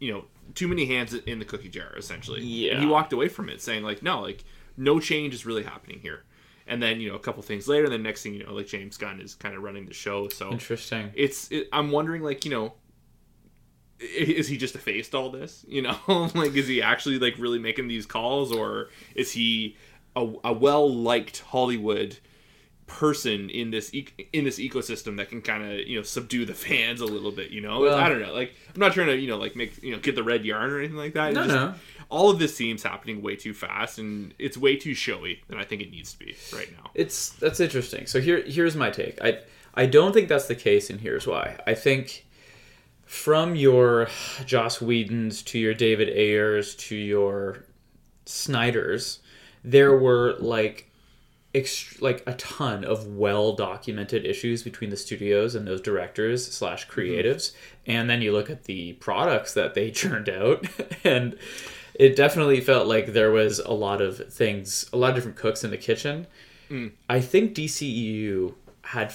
S3: you know too many hands in the cookie jar essentially.
S1: Yeah.
S3: and he walked away from it saying like no like no change is really happening here and then you know a couple things later and the next thing you know like james gunn is kind of running the show so
S1: interesting.
S3: it's it, i'm wondering like you know is he just effaced all this? You know like is he actually like really making these calls or is he a, a well liked hollywood person in this e- in this ecosystem that can kind of you know subdue the fans a little bit you know
S1: Well-
S3: i don't know like i'm not trying to you know like make you know get the red yarn or anything like that
S1: No,
S3: just-
S1: no.
S3: all of this seems happening way too fast and it's way too showy than i think it needs to be right now
S1: It's that's interesting. So here here's my take. I I don't think that's the case, and here's why. I think from your Joss Whedons to your David Ayers to your Snyders, there were like ext- like a ton of well documented issues between the studios and those directors slash mm-hmm. creatives. And then you look at the products that they churned out and it definitely felt like there was a lot of things a lot of different cooks in the kitchen. Mm. I think dceu had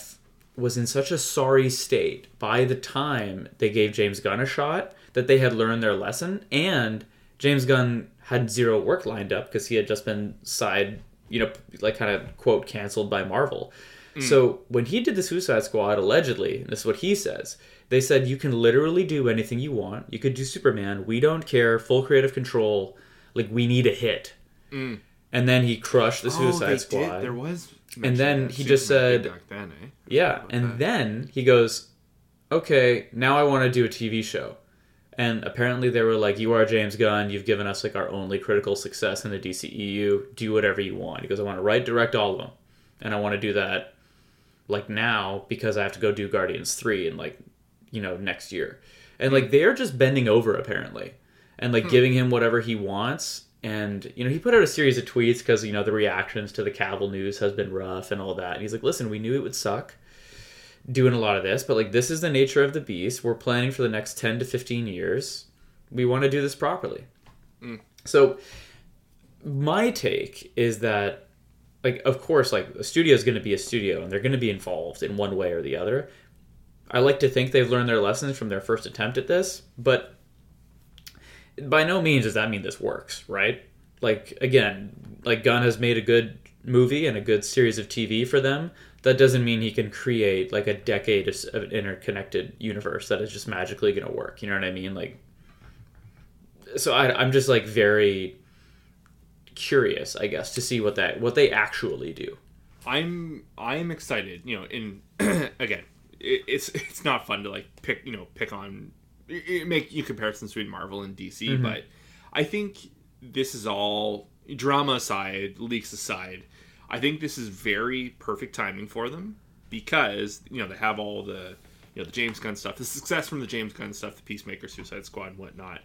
S1: was in such a sorry state by the time they gave james gunn a shot that they had learned their lesson and james gunn had zero work lined up because he had just been side you know like kind of quote canceled by marvel So when he did the Suicide Squad, allegedly, and this is what he says, they said you can literally do anything you want. You could do Superman. We don't care. Full creative control. Like we need a hit. And then he crushed the Suicide
S3: oh,
S1: Squad.
S3: Did. There was.
S1: And then he just said-
S3: then, eh?
S1: Yeah, and
S3: that.
S1: then he goes, "Okay, now I want to do a TV show." And apparently they were like, "You are James Gunn. You've given us like our only critical success in the DCEU. Do whatever you want." He goes, "I want to write, direct all of them, and I want to do that like now because I have to go do Guardians three in like you know next year." And like hmm. they're just bending over apparently, and like hmm. giving him whatever he wants. And you know he put out a series of tweets because you know the reactions to the Cavill news has been rough and all that. And he's like, "Listen, we knew it would suck." Doing a lot of this, but like this is the nature of the beast. We're planning for the next 10 to 15 years. We want to do this properly. Mm. So my take is that like of course like a studio is going to be a studio and they're going to be involved in one way or the other. I like to think they've learned their lessons from their first attempt at this, but by no means does that mean this works, right? Like again, like Gunn has made a good movie and a good series of TV for them. That doesn't mean he can create like a decade of an interconnected universe that is just magically going to work. You know what I mean? Like, so I, I'm just like very curious, I guess, to see what that what they actually do.
S3: I'm I'm excited. You know, in again, it, it's it's not fun to like pick you know pick on it make you comparisons between Marvel and DC,
S1: Mm-hmm.
S3: but I think this is all drama aside, leaks aside. I think this is very perfect timing for them because you know they have all the you know the James Gunn stuff, the success from the James Gunn stuff, the Peacemaker, Suicide Squad, and whatnot.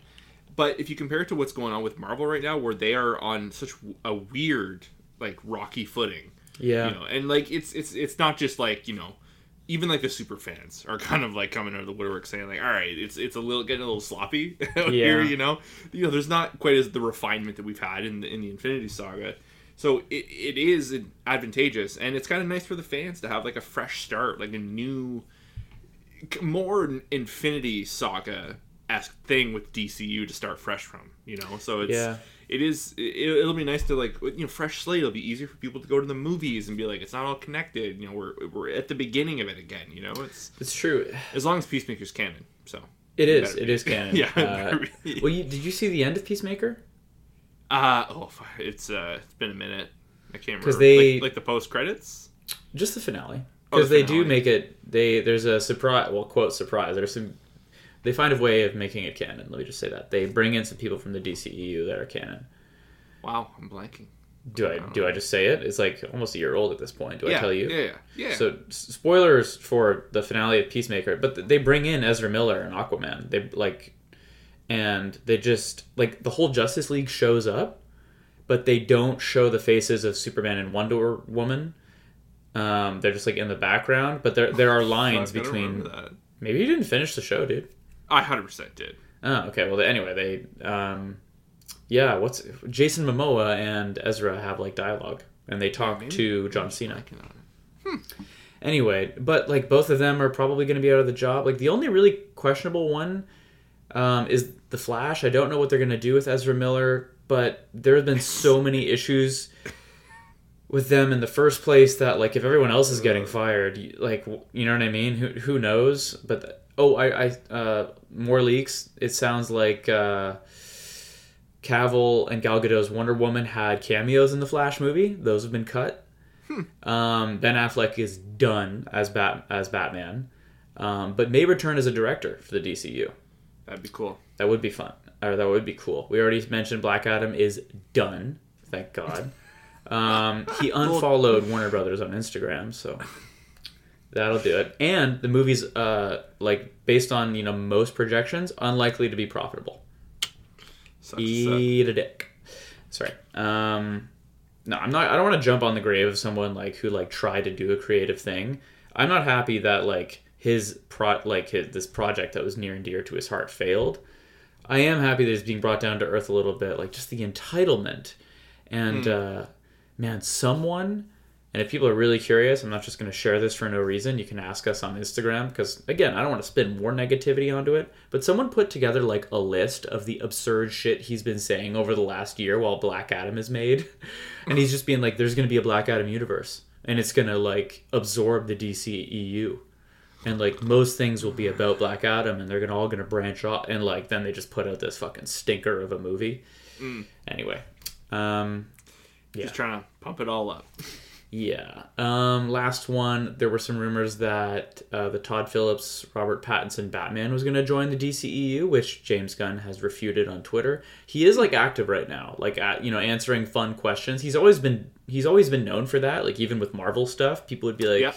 S3: But if you compare it to what's going on with Marvel right now, where they are on such a weird like rocky footing,
S1: Yeah.
S3: you know and like it's it's it's not just like you know even like the super fans are kind of like coming out of the woodwork saying like all right it's it's a little getting a little sloppy out here you know you know there's not quite as the refinement that we've had in the in the infinity saga so it, it is advantageous and it's kind of nice for the fans to have like a fresh start like a new more infinity saga esque thing with DCU to start fresh from, you know. So it's
S1: Yeah.
S3: it is it, it'll be nice to like you know fresh slate. It'll be easier for people to go to the movies and be like it's not all connected. You know, we're we're at the beginning of it again. You know, it's
S1: It's true.
S3: as long as Peacemaker's canon. So
S1: It is. It
S3: be.
S1: is canon.
S3: Yeah,
S1: Uh, well, you, did you see the end of Peacemaker?
S3: Uh oh, it's uh it's been a minute. I can't remember
S1: they-
S3: like, like the post credits.
S1: Just the finale.
S3: Oh,
S1: Because
S3: the
S1: they do make it. They there's a surprise. Well, quote surprise. There's some. They find a way of making it canon. Let me just say that they bring in some people from the DCEU that are canon.
S3: Wow, I'm blanking.
S1: Do I do I just say it? It's like almost a year old at this point. Do
S3: yeah,
S1: I tell you?
S3: Yeah, yeah, yeah.
S1: So spoilers for the finale of Peacemaker, but they bring in Ezra Miller and Aquaman. They like, and they just like the whole Justice League shows up, but they don't show the faces of Superman and Wonder Woman. Um, they're just like in the background, but there there are lines
S3: Fuck, I don't
S1: between.
S3: that.
S1: Maybe you didn't finish the show, dude.
S3: I hundred percent did.
S1: Oh, okay. Well, anyway, they, um, yeah. What's Jason Momoa and Ezra have like dialogue, and they talk to John Cena.
S3: It.
S1: Anyway, but like both of them are probably going to be out of the job. Like the only really questionable one um, is the Flash. I don't know what they're going to do with Ezra Miller, but there have been so many issues with them in the first place that like if everyone else is getting fired, like you know what I mean? Who who knows? But the- oh, I I uh, more leaks. It sounds like. Uh, Cavill and Gal Gadot's Wonder Woman had cameos in the Flash movie. Those have been cut. Um, ben Affleck is done as Bat as Batman, um, but may return as a director for the DCU.
S3: That'd be cool.
S1: That would be fun, or that would be cool. We already mentioned Black Adam is done. Thank God. Um, he unfollowed Warner Brothers on Instagram, so that'll do it. And the movie's uh, like based on you know most projections, unlikely to be profitable.
S3: Sucks.
S1: Eat a dick. Sorry. Um, no, I'm not. I don't want to jump on the grave of someone like who like tried to do a creative thing. I'm not happy that like his pro like his this project that was near and dear to his heart failed. I am happy that he's being brought down to earth a little bit, like just the entitlement and uh, man, someone. And if people are really curious, I'm not just going to share this for no reason. You can ask us on Instagram because, again, I don't want to spin more negativity onto it. But someone put together like a list of the absurd shit he's been saying over the last year while Black Adam is made. And he's just being like, there's going to be a Black Adam universe. and it's gonna like absorb the DCEU, and like most things will be about Black Adam, and they're gonna all gonna branch off, and like then they just put out this fucking stinker of a movie. Anyway, um,
S3: Just trying to pump it all up.
S1: yeah. Um, last one, there were some rumors that uh, the Todd Phillips, Robert Pattinson Batman was going to join the DCEU, which James Gunn has refuted on Twitter. He is like active right now, like at, you know, answering fun questions. He's always been he's always been known for that. Like even with Marvel stuff, people would be like,
S3: Yeah.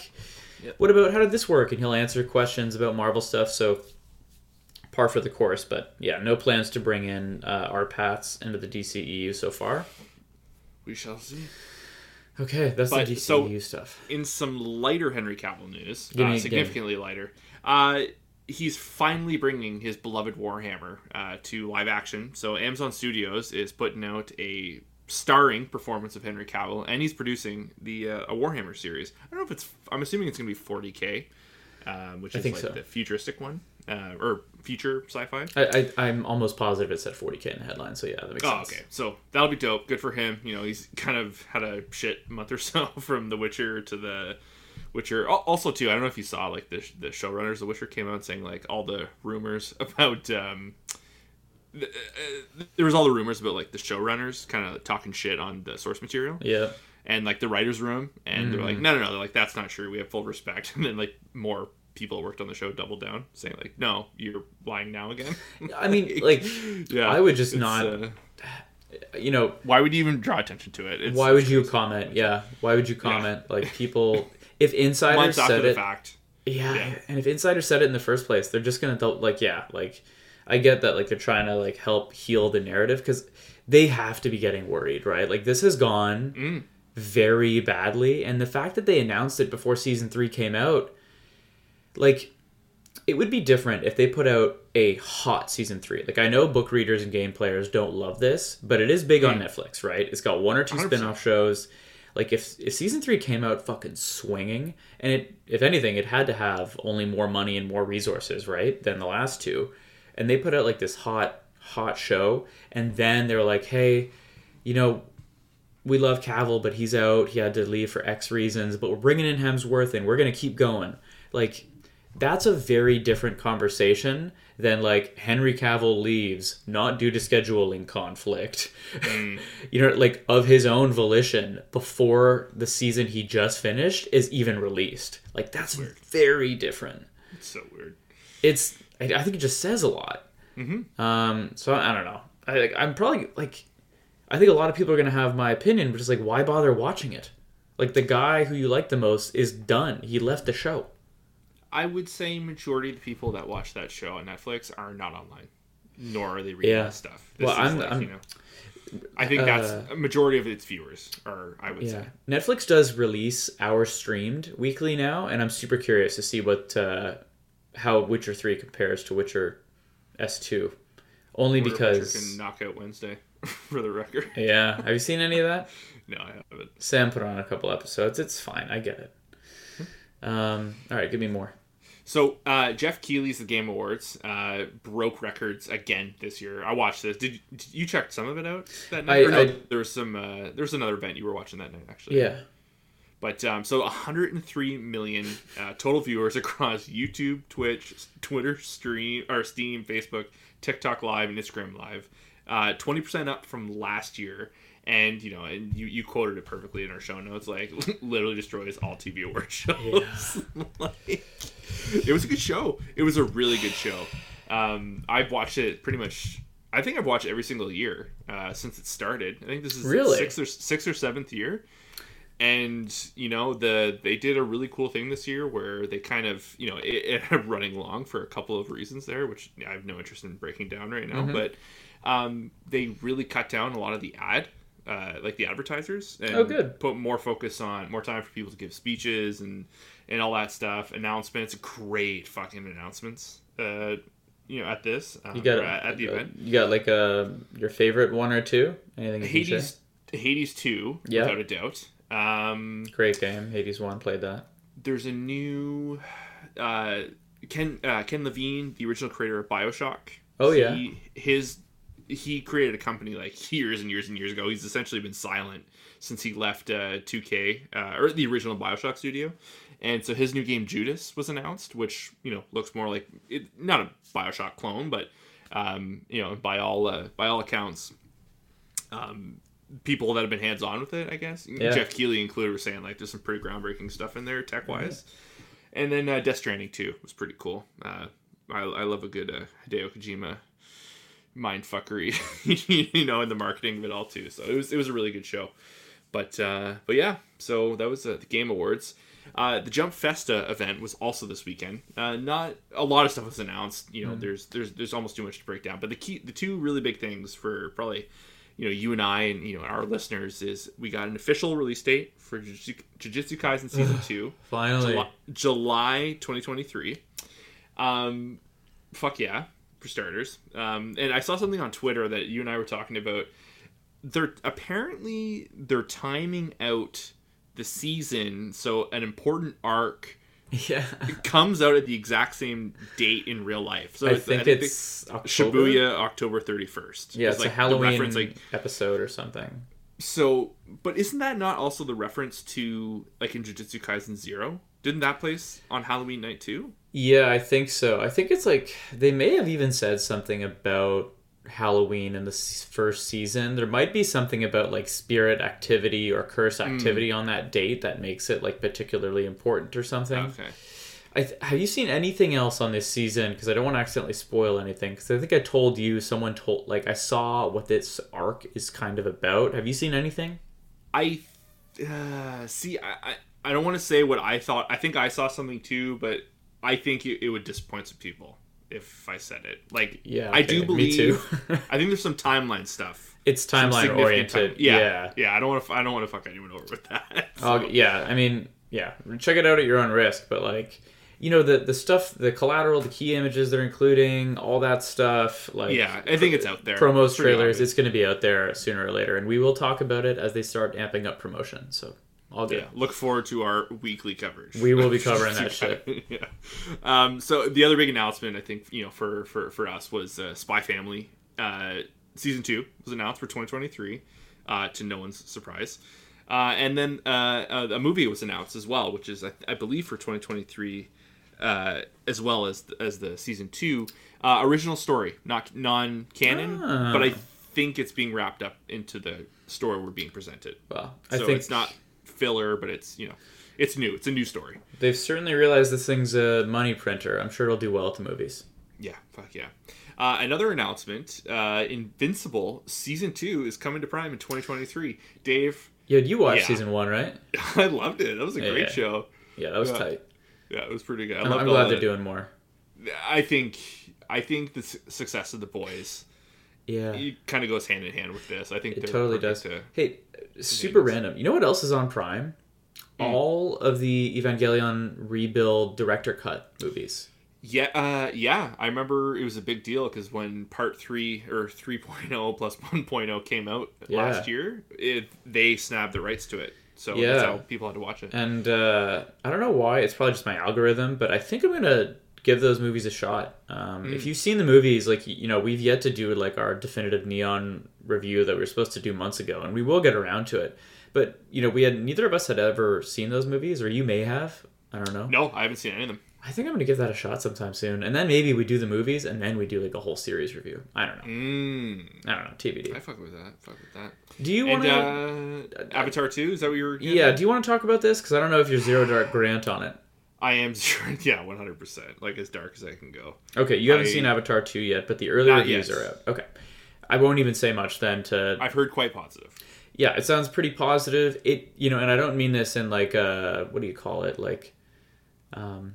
S3: Yep.
S1: "What about how did this work?" And he'll answer questions about Marvel stuff. So par for the course. But yeah, no plans to bring in uh, R-Patz into the DCEU so far.
S3: We shall see.
S1: Okay, that's
S3: But,
S1: the
S3: so-
S1: DCEU stuff.
S3: In some lighter Henry Cavill news,
S1: Give me-
S3: uh, significantly lighter, uh, he's finally bringing his beloved Warhammer uh, to live action. So Amazon Studios is putting out a starring performance of Henry Cavill, and he's producing the uh, a Warhammer series. I don't know if it's. I'm assuming it's going to be 40k, um, which
S1: I
S3: is like
S1: so.
S3: the futuristic one uh, or future sci-fi.
S1: I, I, I'm almost positive it said 40k in the headline, so yeah, that makes
S3: Oh,
S1: sense.
S3: okay. So that'll be dope. Good for him. You know, he's kind of had a shit month or so from The Witcher to the Witcher. Also, too, I don't know if you saw like the the showrunners. The Witcher came out saying like all the rumors about. um Uh, uh, there was all the rumors about like the showrunners kind of talking shit on the source material
S1: Yeah.
S3: and like the writers room and they're like mm-hmm. no no no they're like that's not true we have full respect and then like more people who worked on the show doubled down saying like no you're lying now again
S1: I mean, like,
S3: yeah
S1: I would just not-
S3: uh,
S1: you know,
S3: why would you even draw attention to it? It's
S1: why would you comment? Yeah, why would you comment? Like, people, if insiders said it,
S3: fact?
S1: yeah,
S3: Yeah.
S1: and if insiders said it in the first place, they're just gonna like, yeah, like, I get that, like, they're trying to like help heal the narrative because they have to be getting worried, right? Like, this has gone
S3: Mm.
S1: very badly, and the fact that they announced it before season three came out, like it would be different if they put out a hot season three. Like I know book readers and game players don't love this, but it is big on Netflix, right? It's got one or 2
S3: 100%.
S1: spin-off shows. Like if if season three came out fucking swinging, and it if anything, it had to have only more money and more resources, right, than the last two, and they put out like this hot hot show, and then they're like, hey, you know, we love Cavill, but he's out. He had to leave for X reasons, but we're bringing in Hemsworth and we're going to keep going. Like, that's a very different conversation than like Henry Cavill leaves not due to scheduling conflict, mm. you know, like of his own volition before the season he just finished is even released. Like, that's very different.
S3: It's so weird.
S1: It's, I, I think it just says a lot. Mm-hmm. Um, so I, I don't know. I, like, I'm probably like, I think a lot of people are gonna have my opinion, but it's like, why bother watching it? Like the guy who you like the most is done. He left the show.
S3: I would say majority of the people that watch that show on Netflix are not online, nor are they reading
S1: Yeah.
S3: that stuff. This
S1: Well,
S3: is
S1: I'm-
S3: like,
S1: I'm-
S3: you know, I think that's
S1: Uh,
S3: a majority of its viewers are. I would
S1: Yeah,
S3: say.
S1: Netflix does release hours streamed weekly now, and I'm super curious to see what uh, how Witcher Three compares to Witcher S Two. Only
S3: if Witcher
S1: because
S3: can knock out Wednesday, for the record.
S1: yeah, have you seen any of that?
S3: No, I haven't.
S1: Sam put on a couple episodes. It's fine. I get it. Um, all right, give me more.
S3: So uh, Geoff Keighley's The Game Awards uh, broke records again this year. I watched this. Did, did you check some of it out that night?
S1: I-
S3: Or no,
S1: I-
S3: there was some. Uh, there was another event you were watching that night actually.
S1: Yeah.
S3: But um, so 103 million uh, total viewers across YouTube, Twitch, Twitter stream, or Steam, Facebook, TikTok Live, and Instagram Live. Uh, 20% up from last year. And you know, and you, you quoted it perfectly in our show notes. Like, literally destroys all TV award shows. like, it was a good show. It was a really good show. Um, I've watched it pretty much. I think I've watched every single year uh, since it started. I think this is
S1: Really?
S3: sixth or sixth or seventh year and you know the they did a really cool thing this year where they kind of you know it, it had running long for a couple of reasons there which i have no interest in breaking down right now but um, they really cut down a lot of the ad uh, like the advertisers and
S1: Oh, good.
S3: put more focus on more time for people to give speeches and and all that stuff announcements great fucking announcements uh, you know at this um,
S1: You got
S3: at, at the
S1: uh,
S3: event
S1: You got like uh, your favorite one or two? Anything?
S3: Hades hades 2
S1: Yeah.
S3: without a doubt um
S1: Great game. Hades One played that.
S3: there's a new uh, Ken uh, Ken Levine, the original creator of Bioshock.
S1: Oh, yeah.
S3: He, his he created a company like years and years and years ago. He's essentially been silent since he left uh, 2K uh, or the original Bioshock studio. And so his new game Judas was announced, which you know looks more like it, not a Bioshock clone, but um, you know by all uh, by all accounts, um, people that have been hands on with it, I guess.
S1: Yeah.
S3: Geoff Keighley included were saying like there's some pretty groundbreaking stuff in there tech wise. And then uh, Death Stranding 2 was pretty cool. Uh, I, I love a good uh, Hideo Kojima mind fuckery, you know, in the marketing of it all too. So it was it was a really good show. But uh, but yeah, so that was uh, the Game Awards. Uh, the Jump Festa event was also this weekend. Uh, not a lot of stuff was announced. You know, there's there's there's almost too much to break down. But the key, the two really big things for probably, you know, you and I and you know our listeners is we got an official release date for Jujutsu Kaisen season two.
S1: Finally.
S3: July, July 2023. Um, fuck yeah, for starters. Um, and I saw something on Twitter that you and I were talking about. They're apparently they're timing out the season so an important arc
S1: Yeah.
S3: It comes out at the exact same date in real life. So
S1: I
S3: it's-
S1: think
S3: they-
S1: it's October.
S3: Shibuya October 31st.
S1: Yeah, it's,
S3: like
S1: a Halloween
S3: reference, like
S1: episode or something.
S3: so, but isn't that not also the reference to like in Jujutsu Kaisen Zero? Didn't that place on Halloween night too?
S1: Yeah, I think so. I think it's like they may have even said something about Halloween in the first season. There might be something about like spirit activity or curse
S3: Hmm.
S1: activity on that date that makes it like particularly important or something.
S3: Okay.
S1: I th- have you seen anything else on this season? Because I don't want to accidentally spoil anything. Because I think I told you, someone told, like I saw what this arc is kind of about. Have you seen anything?
S3: I uh, see. I, I I don't want to say what I thought. I think I saw something too, but I think it, it would disappoint some people if I said it. Like,
S1: Yeah,
S3: I
S1: okay,
S3: do
S1: me
S3: believe.
S1: too.
S3: I think there's some timeline stuff.
S1: It's timeline oriented.
S3: time- yeah,
S1: yeah.
S3: yeah. I don't want to. I don't want to fuck anyone over with that. So,
S1: yeah, I mean, yeah, check it out at your own risk. But like, you know, the the stuff, the collateral, the key images they're including, all that stuff. Like,
S3: yeah, I think it's out there.
S1: promos, trailers,
S3: obvious.
S1: it's going to be out there sooner or later, and we will talk about it as they start amping up promotion. So all good.
S3: Yeah, look forward to our weekly coverage.
S1: We will be covering that shit.
S3: yeah. Um, so the other big announcement, I think, you know, for for for us was uh, Spy Family uh, season two was announced for 2023, uh, to no one's surprise. Uh, and then uh, uh, a movie was announced as well, which is I, I believe for 2023, uh, as well as as the season two uh, original story, not non canon,
S1: Ah.
S3: but I think it's being wrapped up into the story we're being presented.
S1: Well, I
S3: so
S1: think
S3: it's not filler, but it's you know, it's new. It's a new story.
S1: they've certainly realized this thing's a money printer. I'm sure it'll do well at the movies.
S3: Yeah, fuck yeah. Uh, another announcement: uh, Invincible season two is coming to Prime in 2023. Dave,
S1: Yeah, you watched
S3: Yeah.
S1: season one, right?
S3: I loved it. That was a
S1: Yeah,
S3: great
S1: yeah.
S3: show.
S1: Yeah, that was tight.
S3: Yeah, it was pretty good. I
S1: I'm glad they're doing more.
S3: I think, I think the su- success of the boys
S1: Yeah.
S3: it kind of goes hand in hand with this. I think
S1: It totally does.
S3: to-
S1: Hey, super random. You know what else is on Prime?
S3: Hmm.
S1: All of the Evangelion rebuild director cut movies.
S3: Yeah, uh, yeah. I remember it was a big deal because when Part Three or 3.0 plus 1.0 came out
S1: Yeah.
S3: last year, it, they snapped the rights to it. So
S1: Yeah.
S3: that's how people had to watch it.
S1: And uh, I don't know why. It's probably just my algorithm, but I think I'm gonna give those movies a shot. Um,
S3: Hmm.
S1: If you've seen the movies, like you know, we've yet to do like our definitive Neon review that we were supposed to do months ago, and we will get around to it. But you know, we had neither of us had ever seen those movies, or you may have. I don't know.
S3: No, I haven't seen any of them.
S1: I think I'm gonna give that a shot sometime soon, and then maybe we do the movies, and then we do like a whole series review. I don't know.
S3: Mm,
S1: I don't know. TBD.
S3: I fuck with that. Fuck with that.
S1: Do you want to?
S3: Uh, Avatar Two is that what you were?
S1: yeah. Do you want to talk about this? Because I don't know if you're zero dark Grant on it.
S3: I am sure. Yeah, one hundred percent. Like as dark as I can go.
S1: Okay, you haven't
S3: I-
S1: seen Avatar 2 yet, but the early reviews
S3: yet.
S1: are out. Okay. I won't even say much then to
S3: I've heard quite positive.
S1: Yeah, it sounds pretty positive. It you know, and I don't mean this in like uh what do you call it? Like um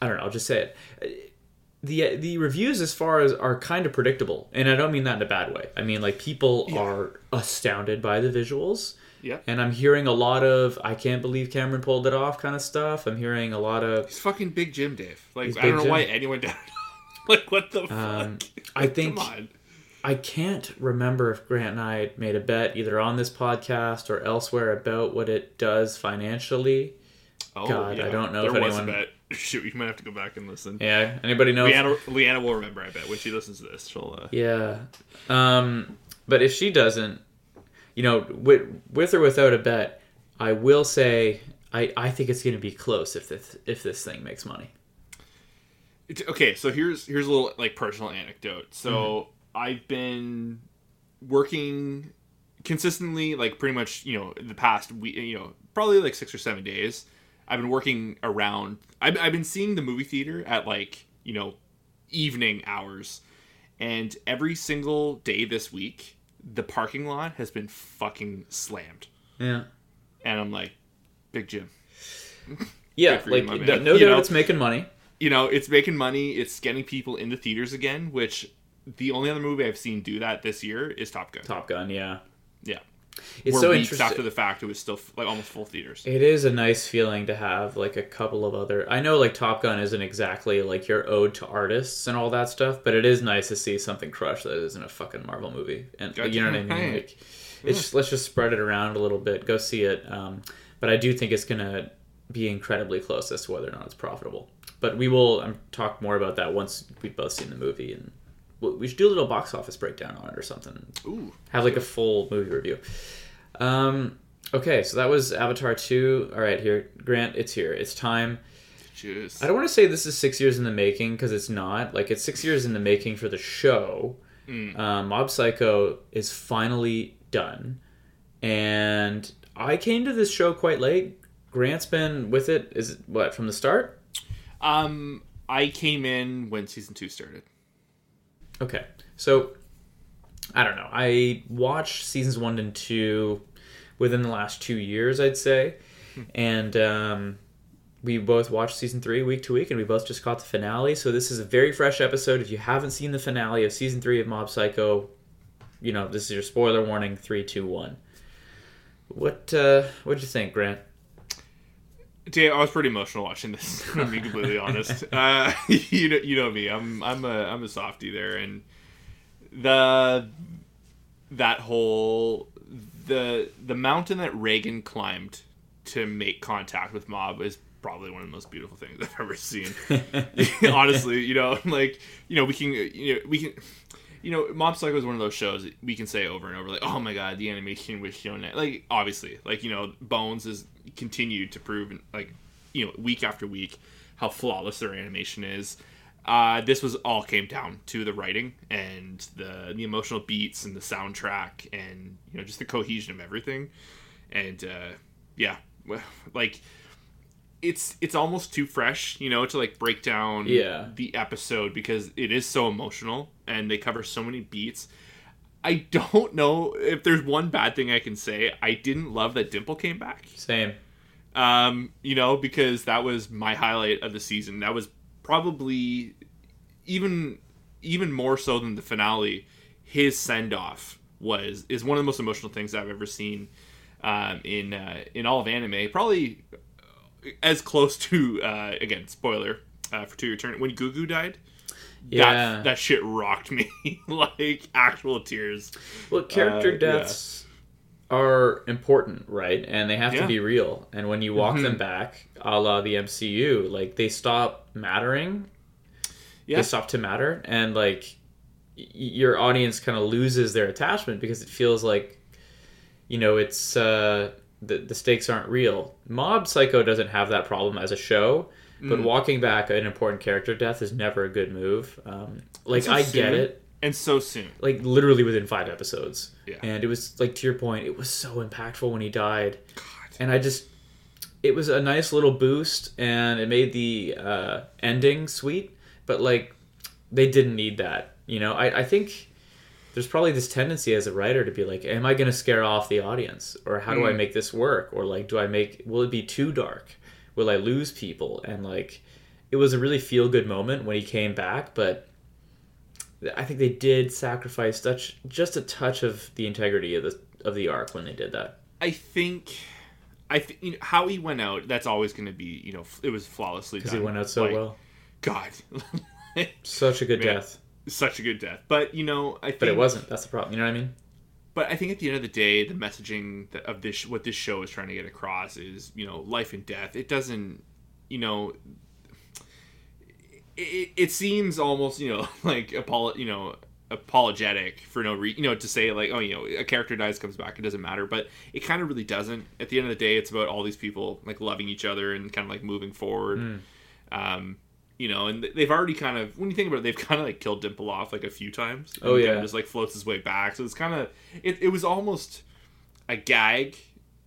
S1: I don't know, I'll just say it. The the reviews as far as are kind of predictable, and I don't mean that in a bad way. I mean like people are astounded by the visuals.
S3: Yeah.
S1: And I'm hearing a lot of I can't believe Cameron pulled it off kind of stuff. I'm hearing a lot of
S3: He's fucking Big Jim, Dave. Like I don't know
S1: Jim.
S3: why anyone doubted. like what the
S1: Um,
S3: fuck?
S1: I think-
S3: Come on.
S1: I can't remember if Grant and I made a bet either on this podcast or elsewhere about what it does financially.
S3: Oh,
S1: God, I don't know
S3: there
S1: if anyone-
S3: a bet. Shoot, you might have to go back and listen.
S1: Yeah. Anybody know? if-
S3: Leanna, Leanna will remember. I bet when she listens to this, she'll. Uh,
S1: Yeah. Um, but if she doesn't, you know, with, with or without a bet, I will say I, I think it's going to be close if this if this thing makes money.
S3: It's- okay, so here's here's a little like personal anecdote. So
S1: Mm-hmm.
S3: I've been working consistently, like pretty much you know the past week, you know probably like six or seven days. I've been working around. I've, I've been seeing the movie theater at like you know evening hours, and every single day this week, the parking lot has been fucking slammed,
S1: Yeah.
S3: and I'm like, Big Jim.
S1: Yeah,
S3: for you,
S1: like no, no
S3: You
S1: doubt
S3: know?
S1: it's making money.
S3: you know, it's making money. It's getting people into theaters again. Which the only other movie I've seen do that this year is Top Gun.
S1: Top Gun, yeah.
S3: Yeah,
S1: It's so
S3: weeks
S1: interesting.
S3: after the fact, it was still like almost full theaters.
S1: It is a nice feeling to have like a couple of other. I know like Top Gun isn't exactly like your ode to artists and all that stuff, but it is nice to see something crush that isn't a fucking Marvel movie. And you know what I mean? Like, it's just, let's just spread it around a little bit. Go see it. Um, but I do think it's gonna be incredibly close as to whether or not it's profitable. But we will um, talk more about that once we've both seen the movie, and we should do a little box office breakdown on it or something.
S3: Ooh,
S1: Have like a full movie review. Um, okay, so that was Avatar 2. All right, here, Grant, it's here. It's time.
S3: jeez.
S1: I don't want to say this is six years in the making because it's not. Like, it's six years in the making for the show. Um, Mob Psycho is finally done. And I came to this show quite late. Grant's been with it, is it what, from the start?
S3: Um, I came in when season two started.
S1: Okay. So I don't know. I watched seasons one and two within the last two years, I'd say. And um, we both watched season three week to week, and we both just caught the finale. So this is a very fresh episode. If you haven't seen the finale of season three of Mob Psycho, you know this is your spoiler warning. Three, two, one. What uh, what did you think, Grant?
S3: I was pretty emotional watching this. To be completely honest, uh, you know, you know me. I'm, I'm a, I'm a softie there, and the, that whole, the, the mountain that Reigen climbed to make contact with Mob is probably one of the most beautiful things I've ever seen. Honestly, you know, like, you know, we can, you know, we can. You know, Mob Psycho is one of those shows that we can say over and over, like, "Oh my god, the animation was shown." Like, obviously, like you know, Bones has continued to prove, like, you know, week after week, how flawless their animation is. Uh, this was all came down to the writing and the the emotional beats and the soundtrack and you know just the cohesion of everything. And uh, yeah, like it's it's almost too fresh, you know, to like break down
S1: Yeah.
S3: the episode because it is so emotional and they cover so many beats. I don't know if there's one bad thing I can say. I didn't love that Dimple came back.
S1: Same.
S3: Um, you know, because that was my highlight of the season. That was probably even even more so than the finale. His send off was is one of the most emotional things I've ever seen um, in uh, in all of anime. Probably as close to uh, again spoiler uh, for To Your Eternity when Gugu died.
S1: Yeah.
S3: That, that shit rocked me like actual tears.
S1: Well, character
S3: Uh, yeah.
S1: deaths are important, right? And they have
S3: Yeah.
S1: to be real. And when you walk
S3: Mhm.
S1: them back, a la the MCU, like they stop mattering.
S3: Yeah.
S1: They stop to matter, and like y- your audience kind of loses their attachment because it feels like, you know, it's uh, the the stakes aren't real. Mob Psycho doesn't have that problem as a show. But
S3: Mm.
S1: walking back an important character death is never a good move. Um, like
S3: so
S1: I get it,
S3: And so soon.
S1: like literally within five episodes.
S3: Yeah.
S1: And it was like to your point, it was so impactful when he died. God. And I just it was a nice little boost and it made the uh, ending sweet, but like they didn't need that. You know, I, I think there's probably this tendency as a writer to be like, Am I gonna scare off the audience? Or how do I
S3: Mm.
S1: make this work? Or like do I make will it be too dark? Will I lose people? And like it was a really feel good moment when he came back, but I think they did sacrifice such just a touch of the integrity of the of the arc when they did that.
S3: I think, I think you know, how he went out. That's always going to be, you know, it was flawlessly
S1: Because he went out so
S3: Like,
S1: well.
S3: God,
S1: Such a good
S3: Man.
S1: death.
S3: such a good death. But you know, I think,
S1: But it wasn't. That's the problem. You know what I mean?
S3: But I think at the end of the day, the messaging of this, what this show is trying to get across, is you know, life and death. It doesn't, you know, it, it seems almost you know like apolo- you know apologetic for no reason you know to say like oh you know a character dies comes back it doesn't matter but it kind of really doesn't at the end of the day it's about all these people like loving each other and kind of like moving forward
S1: Hmm.
S3: um you know and they've already kind of when you think about it they've kind of like killed dimple off like a few times
S1: Oh, yeah.
S3: just like floats his way back so it's kind of it, it was almost a gag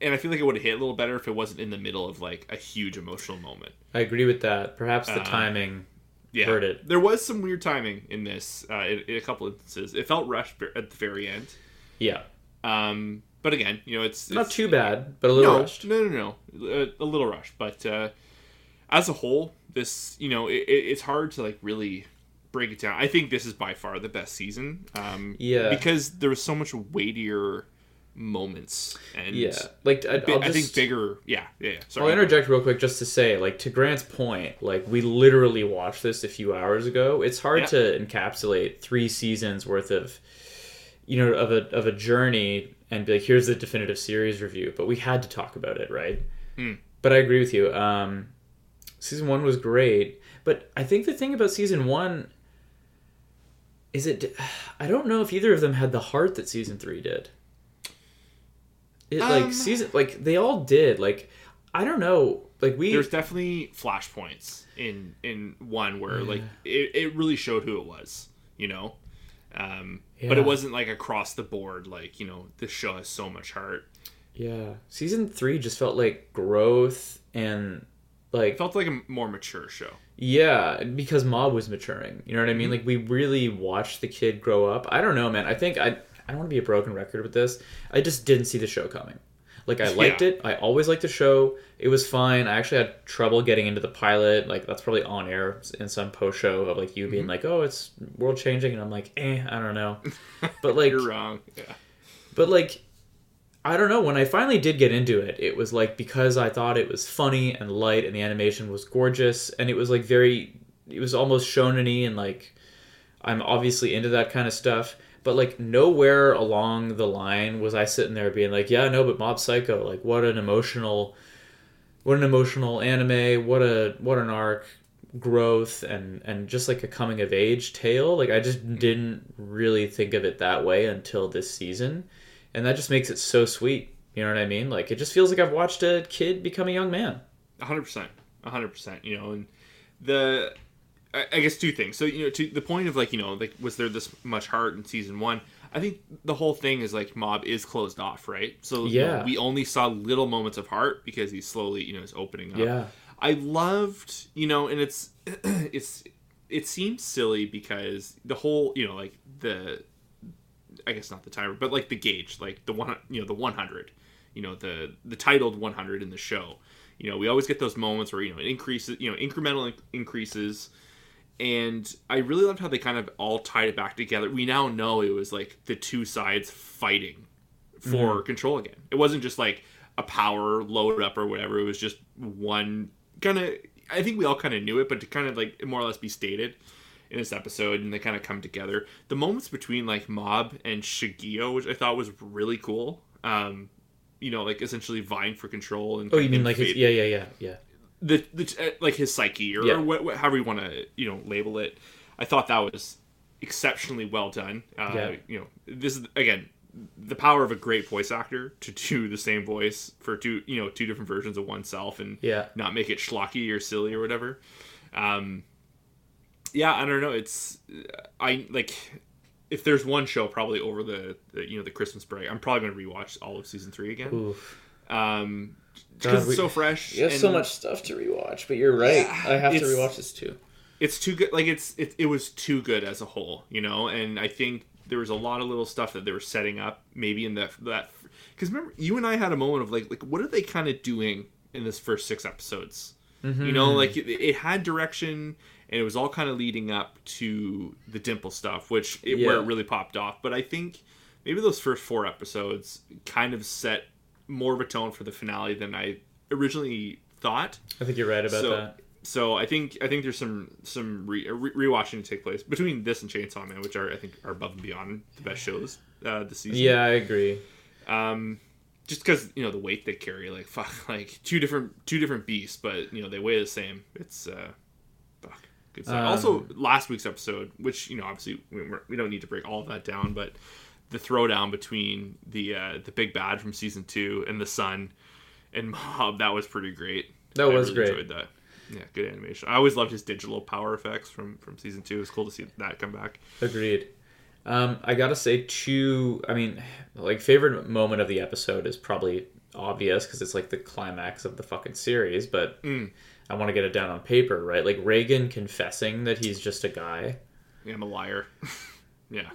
S3: and i feel like it would have hit a little better if it wasn't in the middle of like a huge emotional moment
S1: I agree with that. Perhaps the
S3: Uh,
S1: timing.
S3: yeah,
S1: Heard it.
S3: There was some weird timing in this, uh, in, in a couple instances. It felt rushed at the very end.
S1: Yeah.
S3: Um, but again, you know, it's,
S1: Not
S3: it's-
S1: too bad, but a little
S3: No,
S1: rushed.
S3: no, no, no, a, a little rushed. But uh, as a whole, this, you know, it, it- it's hard to like really break it down. I think this is by far the best season. Um,
S1: Yeah.
S3: because there was so much weightier moments and
S1: Yeah. Like I,
S3: bi-
S1: I'll
S3: I think bigger. Yeah, yeah. yeah. Sorry.
S1: I'll interject real quick just to say, like, to Grant's point, like, we literally watched this a few hours ago. It's hard
S3: Yeah.
S1: to encapsulate three seasons worth of, you know, of a of a journey and be like, here's the definitive series review. But we had to talk about it, right?
S3: Hmm.
S1: But I agree with you. Um, season one was great, but I think the thing about season one is it. I don't know if either of them had the heart that season three did. It
S3: Um,
S1: like season like they all did like I don't know like we
S3: there's definitely flashpoints in in one where like it, it really showed who it was you know um but it wasn't like across the board like you know this show has so much heart
S1: yeah season three just felt like growth and like
S3: it felt like a more mature show.
S1: Yeah because Mob was maturing you know what I
S3: Mm-hmm.
S1: mean like we really watched the kid grow up. I don't know man. I think I I don't want to be a broken record with this. I just didn't see the show coming. Like I liked
S3: Yeah.
S1: it. I always liked the show. It was fine. I actually had trouble getting into the pilot. Like that's probably on air in some post show of like you
S3: Mm-hmm.
S1: being like oh it's world changing and I'm like eh I don't know. But like
S3: you're wrong. Yeah.
S1: But like, I don't know. When I finally did get into it, it was like because I thought it was funny and light, and the animation was gorgeous, and it was like very, it was almost shonen-y, and like, I'm obviously into that kind of stuff. But like nowhere along the line was I sitting there being like, yeah, no, but Mob Psycho, like what an emotional, what an emotional anime, what a what an arc, growth, and and just like a coming of age tale. Like I just didn't really think of it that way until this season, and that just makes it so sweet. You know what I mean? Like it just feels like I've watched a kid become a young man.
S3: hundred percent, hundred percent. You know, and the I, guess two things. So you know, to the point of like you know, like was there this much heart in season one? I think the whole thing is like Mob is closed off, right? So you know,
S1: Yeah.
S3: we only saw little moments of heart because he's slowly you know is opening up.
S1: Yeah.
S3: I loved you know, and it's it's it seems silly because the whole you know like the I guess not the timer, but like the gauge, like the one, you know, the 100, you know, the the titled 100 in the show. You know, we always get those moments where you know it increases, you know, incremental in- increases, and I really loved how they kind of all tied it back together. We now know it was like the two sides fighting for mm-hmm. control again. It wasn't just like a power load up or whatever. It was just one kind of. I think we all kind of knew it, but to kind of like more or less be stated in this episode, and they kind of come together. The moments between like Mob and Shigeo, which I thought was really cool. Um, you know, like essentially vying for control and
S1: Oh, you mean like his, yeah, yeah, yeah, yeah.
S3: the, the uh, like his psyche or,
S1: Yeah.
S3: or what, what, however you want to you know label it. I thought that was exceptionally well done. Uh,
S1: Yeah.
S3: You know, this is again the power of a great voice actor to do the same voice for two you know two different versions of oneself and
S1: Yeah.
S3: not make it schlocky or silly or whatever. Um, yeah, I don't know. It's I like if there's one show probably over the, the you know the Christmas break, I'm probably gonna rewatch all of season three again.
S1: Oof.
S3: Um,
S1: God,
S3: because
S1: we-
S3: so fresh.
S1: You have so much stuff to rewatch, but you're right.
S3: Yeah,
S1: I have to
S3: it's-
S1: rewatch this too.
S3: it's too good like it's it, it was too good as a whole you know and i think there was a lot of little stuff that they were setting up maybe in that that because remember you and i had a moment of like like what are they kind of doing in this first six episodes you know like it, it had direction and it was all kind of leading up to the dimple stuff which it, where it really popped off but i think maybe those first four episodes kind of set more of a tone for the finale than i originally thought
S1: I think you're right about
S3: so,
S1: that.
S3: So I think I think there's some some re, re- rewatching to take place between this and Chainsaw Man, which are I think are above and beyond the best shows uh, this season.
S1: Yeah, I agree.
S3: Um, just because you know the weight they carry, like fuck, like two different two different beasts, but you know they weigh the same. It's uh. Good stuff.
S1: Um,
S3: also, last week's episode, which you know, obviously we, we're- don't need to break all of that down, but the throwdown between the uh, the big bad from season two and the son and Mob that was pretty great.
S1: That was great.
S3: Enjoyed that. Yeah, good animation. I always loved his digital power effects from from season two. It's cool to see that come back.
S1: Agreed. Um, I gotta say, two. I mean, like favorite moment of the episode is probably obvious because it's like the climax of the fucking series. But
S3: Mm.
S1: I want to get it down on paper, right? Like Reigen confessing that he's just a guy.
S3: Yeah, I'm a liar. yeah,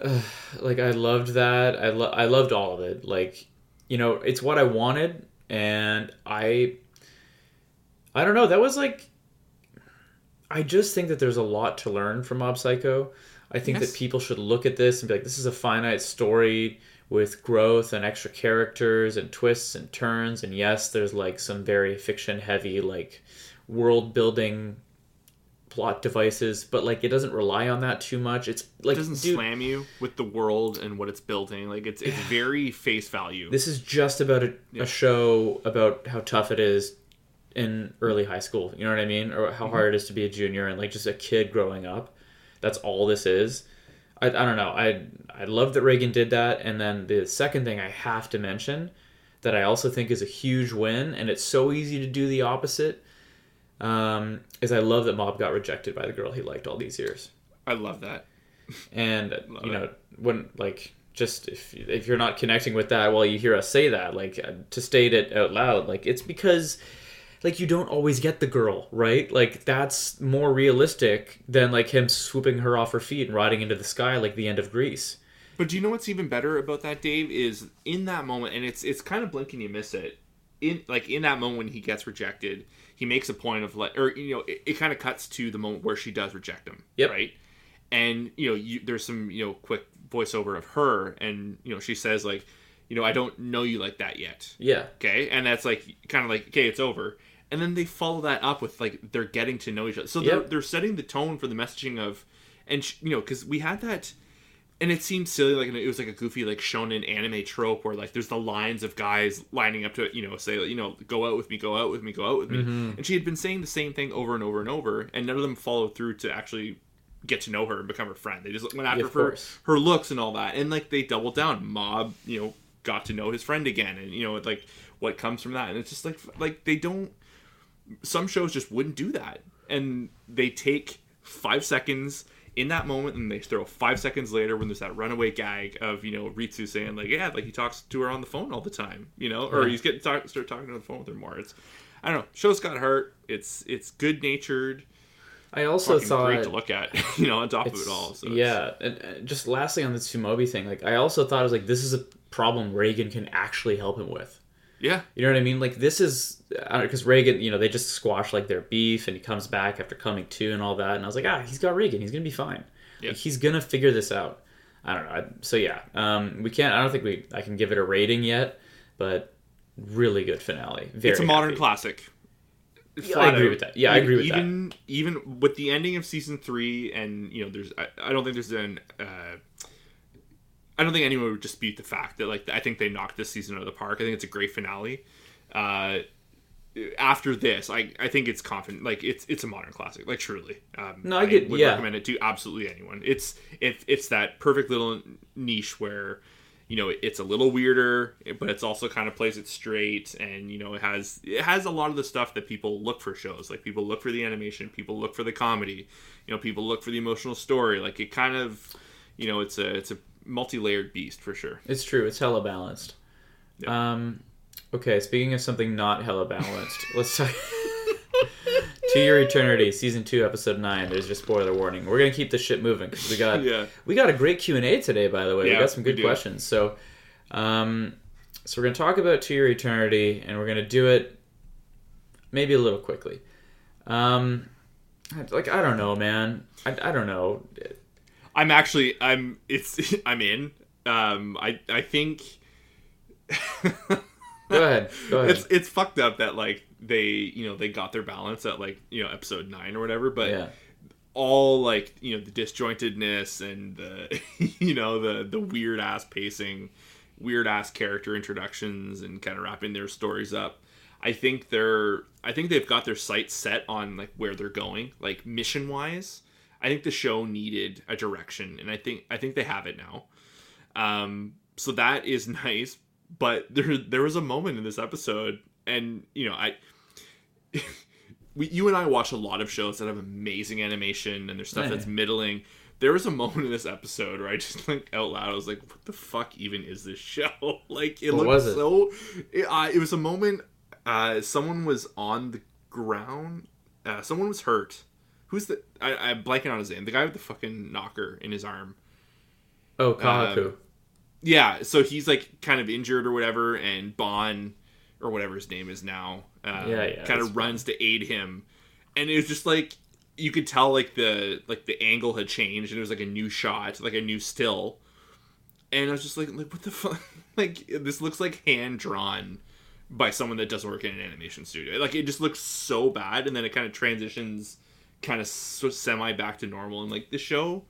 S1: Like I loved that. I lo- I loved all of it. Like you know, it's what I wanted, and I. I don't know. That was like. I just think that there's a lot to learn from Mob Psycho. I think
S3: Yes.
S1: that people should look at this and be like, this is a finite story with growth and extra characters and twists and turns. And yes, there's like some very fiction heavy, like world building plot devices, but like it doesn't rely on that too much. It's like,
S3: it doesn't
S1: dude,
S3: slam you with the world and what it's building. Like it's it's very face value.
S1: this is just about a,
S3: Yeah.
S1: a show about how tough it is in early high school. You know what I mean? Or how mm-hmm. hard it is to be a junior and like just a kid growing up. That's all this is. I, I don't know. I I love that Reigen did that. And then the second thing I have to mention that I also think is a huge win, and it's so easy to do the opposite, um, is I love that Mob got rejected by the girl he liked all these years
S3: I love that.
S1: and
S3: Love
S1: you know
S3: it.
S1: when like just if if you're not connecting with that while you hear us say that like uh, to state it out loud like it's because like you don't always get the girl right like that's more realistic than like him swooping her off her feet and riding into the sky like the end of Grease
S3: But do you know what's even better about that, Dave? Is in that moment, and it's it's kind of blink and you miss it. In like in that moment when he gets rejected, he makes a point of like, or you know, it, it kind of cuts to the moment where she does reject him,
S1: Yep.
S3: right? And you know, you, there's some you know quick voiceover of her, and you know, she says like, you know, I don't know you like that yet,
S1: yeah
S3: okay? And that's like kind of like, okay, it's over. And then they follow that up with like they're getting to know each other, so they're
S1: Yep.
S3: they're setting the tone for the messaging of, and sh- you know, because we had that and it seemed silly like it was like a goofy like shonen anime trope where like there's the lines of guys lining up to you know say you know go out with me go out with me go out with me. Mm-hmm. And she had been saying the same thing over and over and over and none of them followed through to actually get to know her and become her friend. They just went after
S1: of
S3: her
S1: course.
S3: her looks and all that. And like they doubled down. Mob you know got to know his friend again and you know like what comes from that. And it's just like like they don't some shows just wouldn't do that. And they take five seconds in that moment and they throw five seconds later when there's that runaway gag of you know ritsu saying like yeah like he talks to her on the phone all the time you know or
S1: Yeah.
S3: he's getting talk, start talking on the phone with her more it's i don't know show's got heart it's it's good natured
S1: i also thought
S3: great to look at you know on top of it all so
S1: yeah, and just lastly on the Tsubomi thing, like I also thought it was like this is a problem Reigen can actually help him with.
S3: Yeah
S1: You know what I mean? Like this is because Reigen, you know, they just squash like their beef, and he comes back after coming to and all that, and I was like, ah, he's got Reigen, he's gonna be fine.
S3: Yeah.
S1: Like, he's gonna figure this out. I don't know. I, so yeah, um, we can't. I don't think we. I can give it a rating yet, but really good finale. Very
S3: it's a modern
S1: happy.
S3: classic
S1: Yeah, I agree
S3: out.
S1: with that. Yeah, I agree with that.
S3: even even with the ending of season three, and you know, there's I, I don't think there's an uh, I don't think anyone would dispute the fact that like I think they knocked this season out of the park. I think it's a great finale. Uh, after this, I, I think it's confident like it's it's a modern classic, like truly. Um,
S1: No, I get-
S3: would
S1: yeah.
S3: recommend it to absolutely anyone. It's it, it's that perfect little niche where you know it's a little weirder, but it's also kind of plays it straight, and you know it has it has a lot of the stuff that people look for shows. Like people look for the animation, people look for the comedy, you know, people look for the emotional story. Like it kind of you know it's a it's a multi-layered beast for sure.
S1: It's true. It's hella balanced.
S3: Yeah.
S1: Um, okay. Speaking of something not hella balanced, let's talk. to Your Eternity, season two, episode nine. There's your spoiler warning. We're gonna keep this shit moving because we got
S3: Yeah.
S1: we got a great Q and A today. By the way,
S3: yeah, we
S1: got some good questions. So, um, so we're gonna talk about To Your Eternity, and we're gonna do it maybe a little quickly. Um, like I don't know, man. I, I don't know.
S3: I'm actually I'm it's I'm in. Um I I think
S1: Go ahead. Go ahead.
S3: it's it's fucked up that like they you know they got their balance at like you know episode nine or whatever but
S1: yeah.
S3: all like you know the disjointedness and the you know the the weird ass pacing weird ass character introductions and kind of wrapping their stories up i think they're i think they've got their sights set on like where they're going like mission wise I think the show needed a direction, and I think I think they have it now. Um, so that is nice. But there there was a moment in this episode, and you know I. we, you and I watch a lot of shows that have amazing animation and there's stuff that's middling. There was a moment in this episode where I just like out loud I was like, "What the fuck even is this show?" like it
S1: What
S3: looked
S1: it?
S3: so. It, uh, it was a moment. Uh, someone was on the ground. Uh, someone was hurt. Who's the? I, I'm blanking on his name. The guy with the fucking knocker in his arm.
S1: Oh, Kahaku.
S3: Um, Yeah, so he's like kind of injured or whatever, and Bon or whatever his name is now, uh,
S1: Yeah, yeah,
S3: kind of runs to aid him, and it was just like you could tell like the like the angle had changed, and it was like a new shot, like a new still, and I was just like, like what the fuck, like this looks like hand drawn by someone that doesn't work in an animation studio. Like it just looks so bad, and then it kind of transitions, kind of semi back to normal, and like the show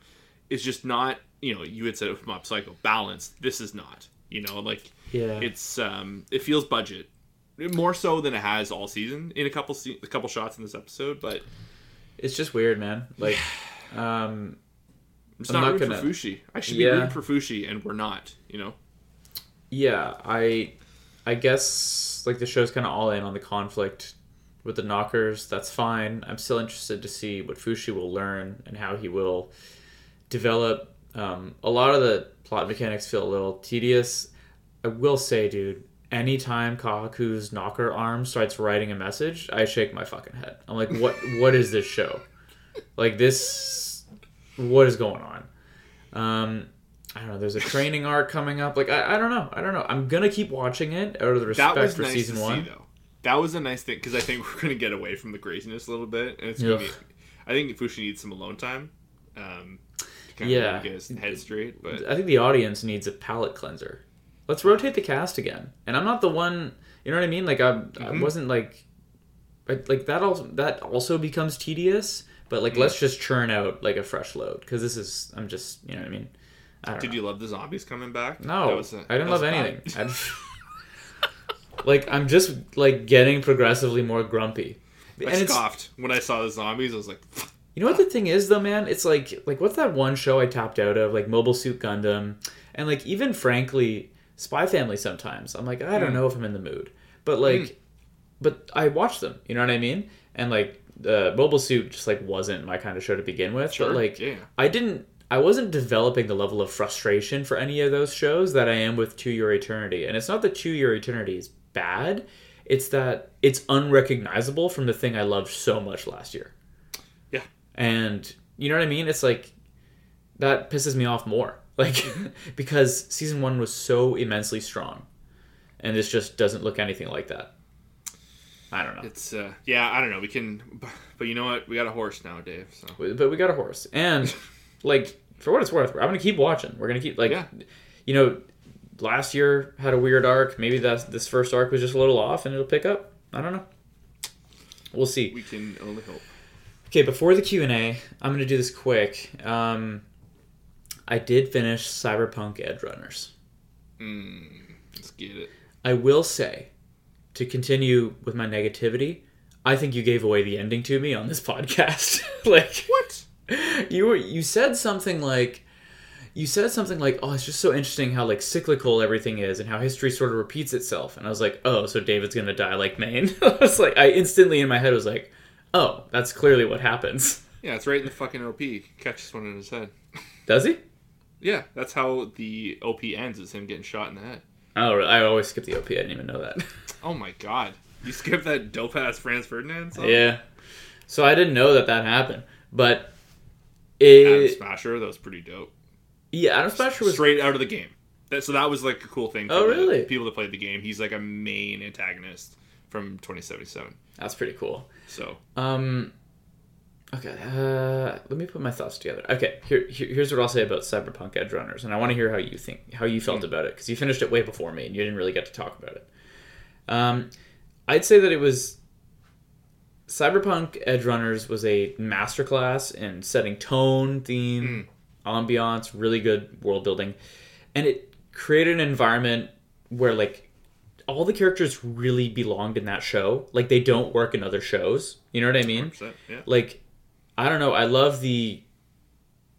S3: is just not you know you had said with mob psycho balanced this is not you know like
S1: yeah.
S3: it's um it feels budget more so than it has all season in a couple se- a couple shots in this episode but
S1: it's just weird, man. Like, um,
S3: i'm
S1: I'm
S3: not,
S1: not gonna-
S3: for fushi i should
S1: Yeah.
S3: be rooting for fushi and we're not you know
S1: yeah, I, I guess like the show's kind of all in on the conflict with the knockers. That's fine. I'm still interested to see what Fushi will learn and how he will develop. Um, a lot of the plot mechanics feel a little tedious. I will say, dude, anytime Kahaku's knocker arm starts writing a message, I shake my fucking head. I'm like, what? what is this show? Like this? What is going on? Um, I don't know. There's a training arc coming up. Like I, I don't know. I don't know. I'm gonna keep watching it out of the respect for
S3: nice
S1: season
S3: to
S1: one.
S3: see though that was a nice thing because i think we're gonna get away from the craziness a little bit and it's gonna be i think fushi needs some alone time um kind
S1: Yeah.
S3: of get his head straight but
S1: I think the audience needs a palate cleanser. Let's rotate the cast again. And I'm not the one. You know what I mean? Like I, I
S3: Mhm.
S1: wasn't like, I, like that. Also, that also becomes tedious. But like, let's just churn out like a fresh load because this is. I'm just. You know what I mean? I don't
S3: did
S1: know.
S3: you love the zombies coming back
S1: No,
S3: a-
S1: I didn't love anything. I- like I'm just like getting progressively more grumpy.
S3: I
S1: And it's
S3: scoffed when I saw the zombies. I was like,
S1: You know what the thing is though, man? It's like like what's that one show I tapped out of, like Mobile Suit Gundam, and like even frankly, Spy Family. Sometimes I'm like I don't
S3: Mm.
S1: know if I'm in the mood, but like, but I watch them. You know what I mean? And like uh, Mobile Suit just like wasn't my kind of show to begin with.
S3: Sure,
S1: But like
S3: yeah.
S1: I didn't. I wasn't developing the level of frustration for any of those shows that I am with To Your Eternity. And it's not that To Your Eternity is bad. It's that it's unrecognizable from the thing I loved so much last year.
S3: Yeah.
S1: And you know what I mean? It's like that pisses me off more. Like because season 1 was so immensely strong. And this just doesn't look anything like that. I don't know.
S3: It's uh, yeah, I don't know. We can, but you know what? We got a horse now, Dave. So
S1: but we got a horse and like for what it's worth i'm gonna keep watching we're gonna keep like
S3: Yeah.
S1: you know last year had a weird arc. Maybe that's this first arc was just a little off and it'll pick up. I don't know. We'll see.
S3: We can only hope.
S1: okay before the q&a i'm gonna do this quick. Um i did finish cyberpunk edge runners
S3: Mm, let's get it.
S1: i will say to continue with my negativity i think you gave away the ending to me on this podcast. Like
S3: What?
S1: you were you said something like you said something like oh it's just so interesting how like cyclical everything is and how history sort of repeats itself and i was like oh so david's gonna die like maine i was like i instantly in my head was like oh that's clearly what happens
S3: Yeah, it's right in the fucking OP. Catches one in his head.
S1: does he
S3: Yeah, that's how the OP ends. Is him getting shot in the head.
S1: oh i always skip the op i didn't even know that
S3: Oh my god! You skipped that dope ass Franz Ferdinand song.
S1: yeah so i didn't know that that happened but
S3: Adam
S1: it
S3: Smasher. That was pretty dope.
S1: Yeah adam smasher was
S3: straight out of the game. That, so that was like a cool thing. For
S1: Oh, really?
S3: People that played the game. He's like a main antagonist from 2077.
S1: that's pretty cool
S3: So
S1: Um. Okay. Uh, let me put my thoughts together. Okay. Here, here, here's what I'll say about Cyberpunk Edge Runners, and I want to hear how you think, how you felt about it, because you finished it way before me, and you didn't really get to talk about it. Um, I'd say that it was Cyberpunk Edge Runners was a masterclass in setting tone, theme, ambiance, really good world building, and it created an environment where like all the characters really belonged in that show. Like they don't work in other shows. You know what I mean?
S3: yeah.
S1: Like I don't know. I love the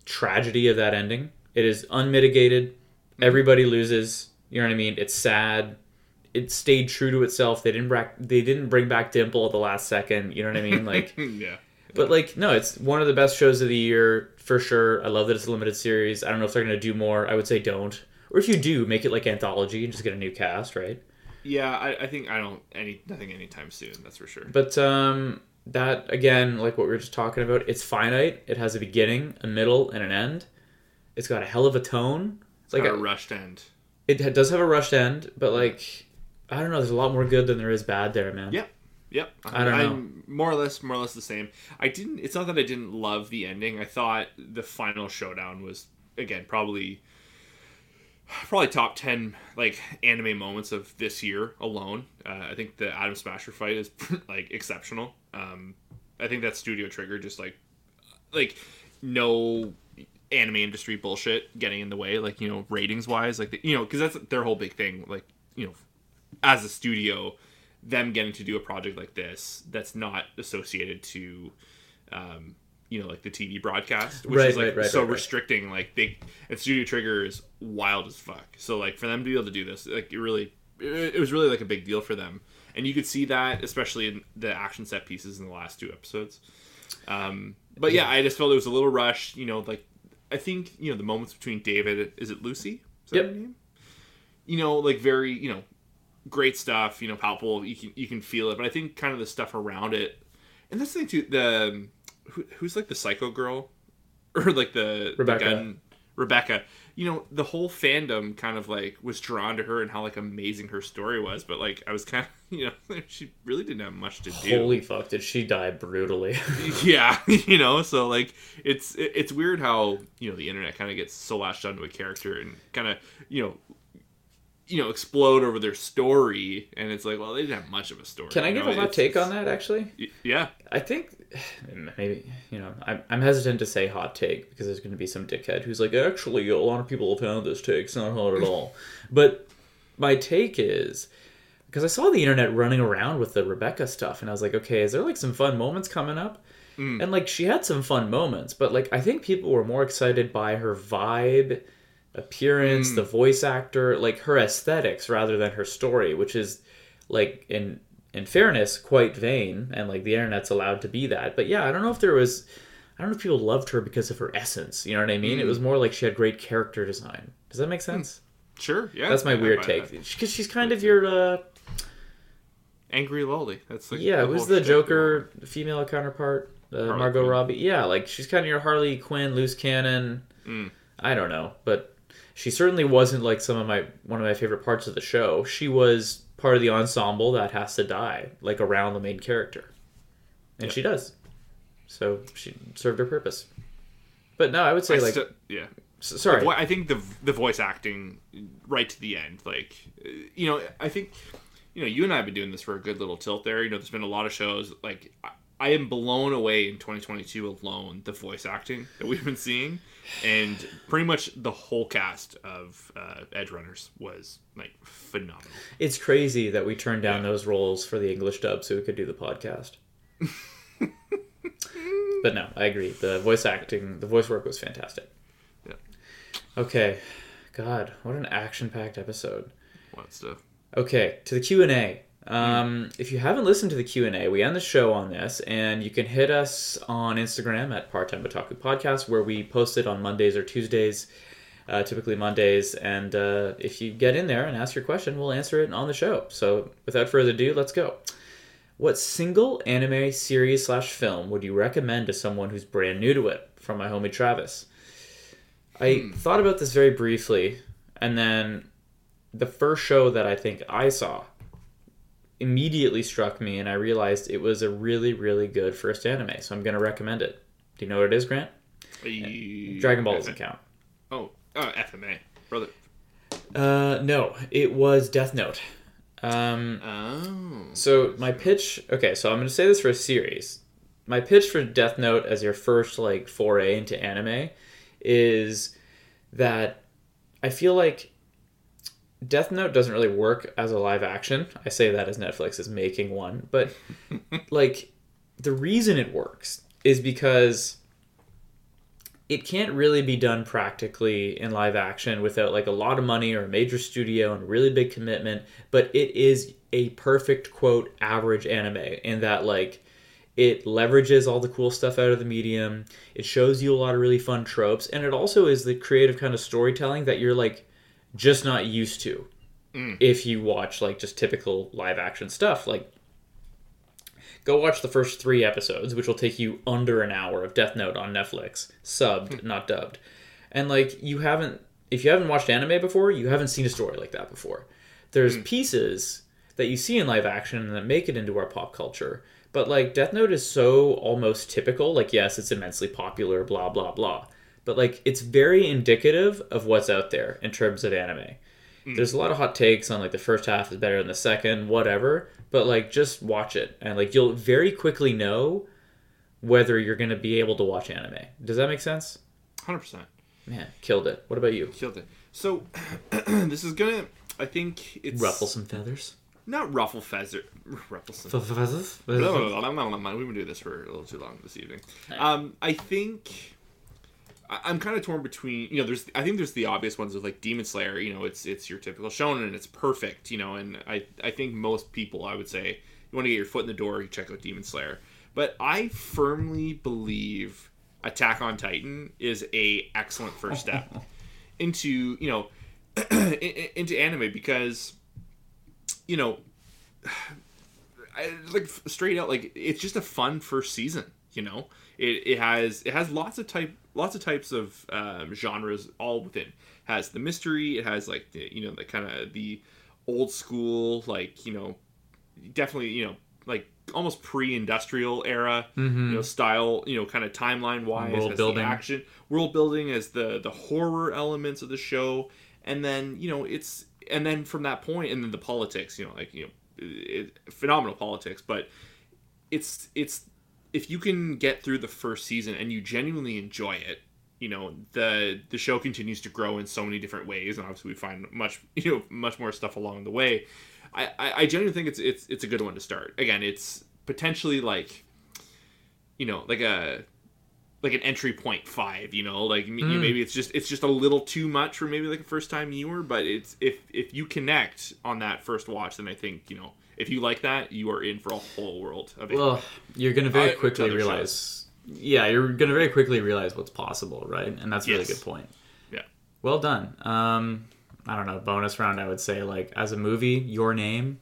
S1: tragedy of that ending. It is unmitigated. Mm-hmm. Everybody loses. You know what I mean? It's sad. It stayed true to itself. They didn't bring they didn't bring back Dimple at the last second. You know what I mean? Like,
S3: yeah.
S1: But like, no, it's one of the best shows of the year for sure. I love that it's a limited series. I don't know if they're gonna do more. I would say don't. Or if you do, make it like anthology and just get a new cast, right?
S3: Yeah, I, I think I don't any nothing anytime soon. That's for sure.
S1: But um, that again, like what we were just talking about, it's finite. It has a beginning, a middle, and an end. It's got a hell of a tone. It's like
S3: Got a
S1: a,
S3: rushed end.
S1: it does have a rushed end, but like I don't know. There's a lot more good than there is bad there, man.
S3: Yep. Yep.
S1: I don't know.
S3: I'm more or less more or less the same. I didn't it's not that I didn't love the ending. I thought the final showdown was again probably probably top 10 like anime moments of this year alone. Uh, I think the Adam Smasher fight is like exceptional. Um I think that Studio Trigger just like like no anime industry bullshit getting in the way like you know ratings wise like the, you know because that's their whole big thing like you know as a studio them getting to do a project like this that's not associated to um you know like the tv broadcast which
S1: Right,
S3: is like
S1: right, right,
S3: so restricting like they and studio trigger is wild as fuck. So like for them to be able to do this like it really it, it was really like a big deal for them. And you could see that especially in the action set pieces in the last two episodes. Um but yeah i just felt it was a little rushed you know like i think you know the moments between david is it lucy? Is that
S1: Yep.
S3: her name? You know like very you know great stuff you know palpable you can you can feel it but i think kind of the stuff around it and that's the thing too the um, who, who's like the psycho girl or like the the
S1: Rebecca.
S3: gun rebecca you know the whole fandom kind of like was drawn to her and how like amazing her story was but like i was kind of you know she really didn't have much to do
S1: Holy fuck! Did she die brutally?
S3: yeah you know so like it's it's weird how you know the internet kind of gets so latched onto a character and kind of you know you know explode over their story and it's like well they didn't have much of a story
S1: Can I
S3: you
S1: give
S3: know?
S1: a hot take on that? Actually,
S3: yeah
S1: I think maybe you know I'm, I'm hesitant to say hot take because there's going to be some dickhead who's like actually a lot of people have found this take it's not hot at all but my take is because I saw the internet running around with the Rebecca stuff and I was like okay is there like some fun moments coming up mm. and like she had some fun moments but like I think people were more excited by her vibe appearance the voice actor like her aesthetics rather than her story which is like in in fairness quite vain and like the internet's allowed to be that. But yeah i don't know if there was i don't know if people loved her because of her essence you know what i mean? It was more like she had great character design. Does that make sense?
S3: Sure yeah.
S1: That's my
S3: I-
S1: weird take. because she's kind of your uh
S3: angry lolly. That's like
S1: yeah who's the joker female counterpart? Uh, margot
S3: Quinn.
S1: robbie? Yeah like she's kind of your harley quinn loose cannon.
S3: Mm.
S1: i don't know but she certainly wasn't like some of my one of my favorite parts of the show. She was part of the ensemble that has to die like around the main character. And
S3: Yeah.
S1: she does. So she served her purpose. But no i would say
S3: I
S1: like
S3: sti- yeah.
S1: S- sorry.
S3: Well, I think the the voice acting right to the end, like you know, I think you know, you and I have been doing this for a good little tilt there. You know, there's been a lot of shows like I, am blown away in 2022 alone the voice acting that we've been seeing, and pretty much the whole cast of uh, Edge Runners was like phenomenal.
S1: it's crazy that we turned down
S3: Yeah.
S1: those roles for the english dub so we could do the podcast but no i agree the voice acting the voice work was fantastic
S3: Yeah.
S1: okay god what an action-packed episode
S3: What stuff?
S1: Okay, to the Q and A. Um, If you haven't listened to the Q and A, we end the show on this, and you can hit us on Instagram at Part Time Otaku Podcast, where we post it on Mondays or Tuesdays, uh, typically Mondays. And uh, if you get in there and ask your question, we'll answer it on the show. So, without further ado, let's go. What single anime series slash film would you recommend to someone who's brand new to it? From my homie Travis. I thought about this very briefly, and then the first show that I think I saw immediately struck me, and I realized it was a really, really good first anime. So I'm going to recommend it. Do you know what it is, Grant? Dragon Ball doesn't count.
S3: Oh, uh, FMA, brother.
S1: Uh, no, it was Death Note. Um,
S3: Oh,
S1: so my pitch. Okay, so I'm going to say this for a series. My pitch for Death Note as your first like foray into anime is that I feel like Death Note doesn't really work as a live action. I say that as Netflix is making one, but like the reason it works is because it can't really be done practically in live action without like a lot of money or a major studio and really big commitment but it is a perfect quote average anime in that like it leverages all the cool stuff out of the medium it shows you a lot of really fun tropes and it also is the creative kind of storytelling that you're like just not used to mm. if you watch like just typical live action stuff like go watch the first three episodes, which will take you under an hour of Death Note on Netflix, subbed, hmm. not dubbed. And like you haven't, if you haven't watched anime before, you haven't seen a story like that before. There's hmm. pieces that you see in live action and that make it into our pop culture. But like Death Note is so almost typical. Like yes, it's immensely popular, blah blah blah. But like it's very indicative of what's out there in terms of anime. There's a lot of hot takes on like the first half is better than the second, whatever. But like just watch it and like you'll very quickly know whether you're gonna be able to watch anime. Does that make sense?
S3: Hundred percent.
S1: Man, killed it. What about you?
S3: Killed it. So this is gonna. I think it's
S1: Ruffle some feathers.
S3: Not ruffle feather. Ruffle some.
S1: Feathers.
S3: No, no, no, no, no, no, no, We've been doing this for a little too long this evening. Um, I think I- I'm kind of torn between. You know, there's. I think there's the obvious ones of like Demon Slayer. You know, it's it's your typical shonen and it's perfect. You know, and I I think most people I would say you want to get your foot in the door, you check out Demon Slayer. But I firmly believe Attack on Titan is a excellent first step into you know in- in- into anime because you know I, like straight out like it's just a fun first season you know it, it has it has lots of type lots of types of um, genres all within. Has the mystery it has like the, you know the kind of the old school like you know definitely you know like almost pre-industrial era you know style you know kind of timeline wise
S1: World building.
S3: action world building as the the horror elements of the show. And then you know it's and then from that point and then the politics you know like you know it, phenomenal politics but it's it's if you can get through the first season and you genuinely enjoy it you know the the show continues to grow in so many different ways and obviously we find much you know much more stuff along the way. I i, I genuinely think it's it's it's a good one to start. Again it's potentially like you know like a like an entry point five you know like m- you maybe it's just it's just a little too much for maybe like a first time viewer but it's if if you connect on that first watch then i think you know if you like that you are in for a whole world of it
S1: Well, you're gonna very
S3: Uh,
S1: quickly realize. Yeah, you're gonna very quickly realize what's possible, right? And that's a really
S3: Yes.
S1: good point.
S3: yeah
S1: Well done. Um, I don't know. Bonus round, I would say like as a movie, your name.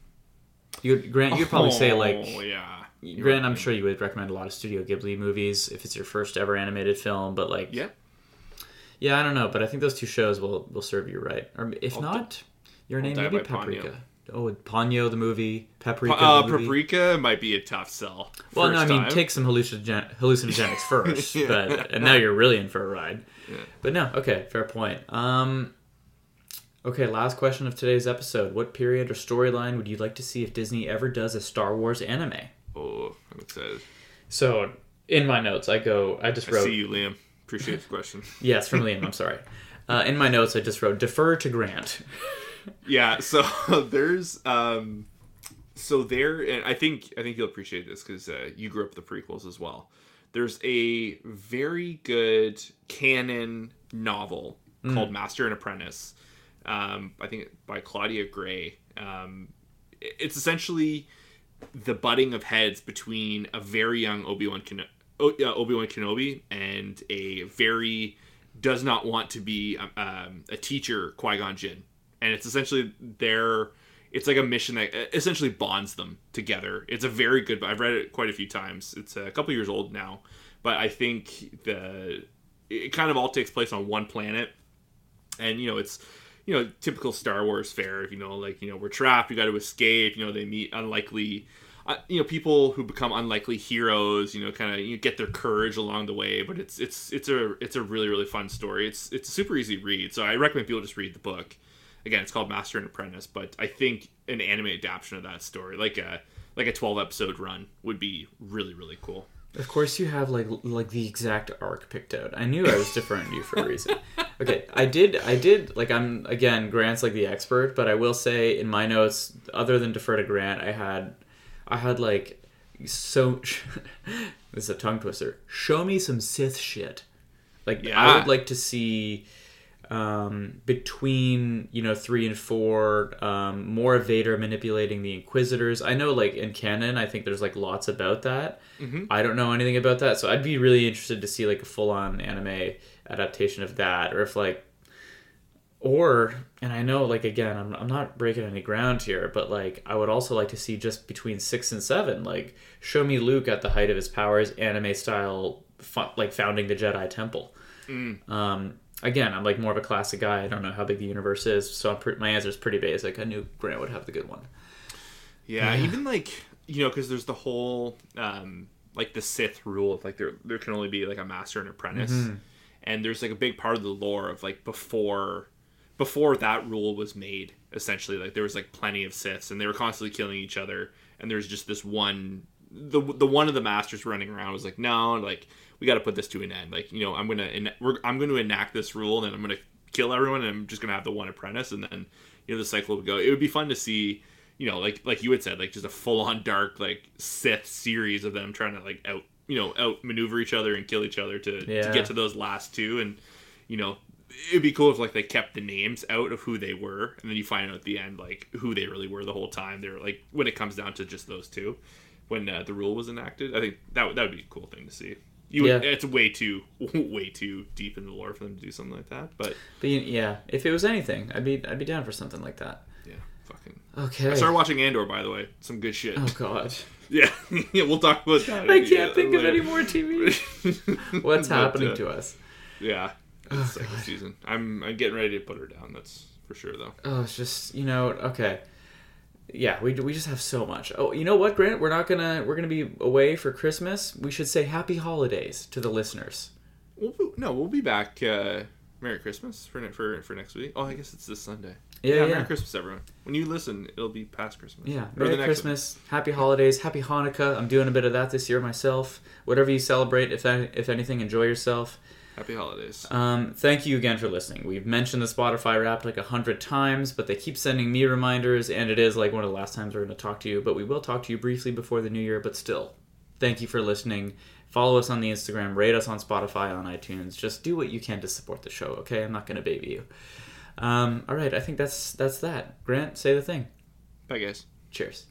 S1: You Grant, you'd probably say like
S3: oh yeah
S1: Grant. I'm sure you would recommend a lot of Studio Ghibli movies if it's your first ever animated film. But like,
S3: yeah
S1: yeah, I don't know. But I think those two shows will will serve you right. Or if
S3: I'll
S1: not, your name
S3: die
S1: maybe
S3: by Ponyo.
S1: Oh, Ponyo the movie, Paprika.
S3: uh,
S1: the movie.
S3: paprika might be a tough sell
S1: Well, no, I mean
S3: time.
S1: take some hallucinogen- hallucinogenics first,
S3: Yeah.
S1: but and now you're really in for a ride. But no, okay, fair point. Um, okay, last question of today's episode: What period or storyline would you like to see if Disney ever does a Star Wars anime?
S3: oh i'm excited
S1: So in my notes, I go, I just
S3: i
S1: wrote,
S3: see you liam appreciate the question
S1: yes, from Liam. I'm sorry. Uh, in my notes, I just wrote defer to Grant.
S3: yeah so there's um so there and i think i think you'll appreciate this because uh, you grew up with the prequels as well. There's a very good canon novel called master and apprentice um i think by claudia gray. Um it's essentially the butting of heads between a very young obi-wan Keno- o- uh, obi-wan kenobi and a very does not want to be um, a teacher qui-gon jinn and it's essentially their it's like a mission that essentially bonds them together. It's a very good i've read it quite a few times. It's a couple years old now but i think the it kind of all takes place on one planet. And you know it's you know typical star wars fare If you know like you know we're trapped we got to escape you know they meet unlikely uh, you know people who become unlikely heroes you know kind of you get their courage along the way but it's it's it's a it's a really really fun story. It's it's a super easy read so i recommend people just read the book again it's called master and apprentice but i think an anime adaptation of that story like a like a 12 episode run would be really really cool
S1: Of course, you have like like the exact arc picked out. I knew I was deferring to you for a reason. Okay, I did. I did. Like I'm again. Grant's like the expert, but I will say in my notes, other than defer to Grant, I had, I had like, so. this is a tongue twister. Show me some Sith shit. Like I would like to see um, between you know three and four um, more Vader manipulating the Inquisitors. I know like in canon, I think there's like lots about that.
S3: Mhm.
S1: I don't know anything about that, so I'd be really interested to see like a full on anime adaptation of that, or if like or and i know like again I'm, I'm not breaking any ground here but like i would also like to see just between six and seven like show me luke at the height of his powers anime style like founding the jedi temple um again i'm like more of a classic guy. I don't know how big the universe is so I'm pre- my answer is pretty basic. I knew grant would have the good one.
S3: Yeah, even like you know, because there's the whole um, like the Sith rule of like there there can only be like a master and apprentice,
S1: Mm-hmm.
S3: and there's like a big part of the lore of like before before that rule was made. Essentially, like there was like plenty of Siths, and they were constantly killing each other, and there's just this one the the one of the masters running around was like no, like we got to put this to an end. Like you know, I'm gonna en- we're, I'm gonna enact this rule, and then I'm gonna kill everyone, and I'm just gonna have the one apprentice, and then you know the cycle would go. It would be fun to see you know, like like you had said, like just a full on dark like Sith series of them trying to like out you know out maneuver each other and kill each other to to get to those last two, and you know it'd be cool if like they kept the names out of who they were, and then you find out at the end like who they really were the whole time. they're like when it comes down to just those two, when uh, the rule was enacted. I think that would- that would be a cool thing to see. You would,
S1: Yeah.
S3: it's way too way too deep in the lore for them to do something like that, but
S1: but yeah if it was anything i'd be i'd be down for something like that
S3: yeah, fucking.
S1: okay
S3: I started watching Andor by the way, some good shit.
S1: oh god
S3: Yeah, yeah, we'll talk about that.
S1: i can't think of any more tv what's
S3: But,
S1: happening
S3: uh,
S1: to us
S3: Yeah, it's
S1: Oh,
S3: second
S1: God.
S3: season. I'm I'm getting ready to put her down. That's for sure, though.
S1: Oh, it's just you know okay. Yeah, we, we just have so much. Oh, you know what, Grant? We're not gonna we're gonna be away for Christmas. We should say Happy Holidays to the listeners.
S3: We'll, be- no, we'll be back. Uh, Merry Christmas for for for next week. Oh, I guess it's this Sunday.
S1: Yeah, yeah.
S3: Merry Christmas, everyone. When you listen, it'll be past Christmas.
S1: Yeah,
S3: Or
S1: Merry Christmas, Happy Holidays, Happy Hanukkah. I'm doing a bit of that this year myself. Whatever you celebrate, if that, if anything, enjoy yourself.
S3: Happy holidays.
S1: Um, thank you again for listening. We've mentioned the Spotify Wrapped like a hundred times, but they keep sending me reminders, and it is like one of the last times we're going to talk to you. But we will talk to you briefly before the new year. But still, thank you for listening. Follow us on the Instagram, rate us on Spotify, on iTunes. Just do what you can to support the show. Okay, I'm not going to baby you. Um, all right, I think that's that's that. Grant, say the thing.
S3: Bye, guys.
S1: Cheers.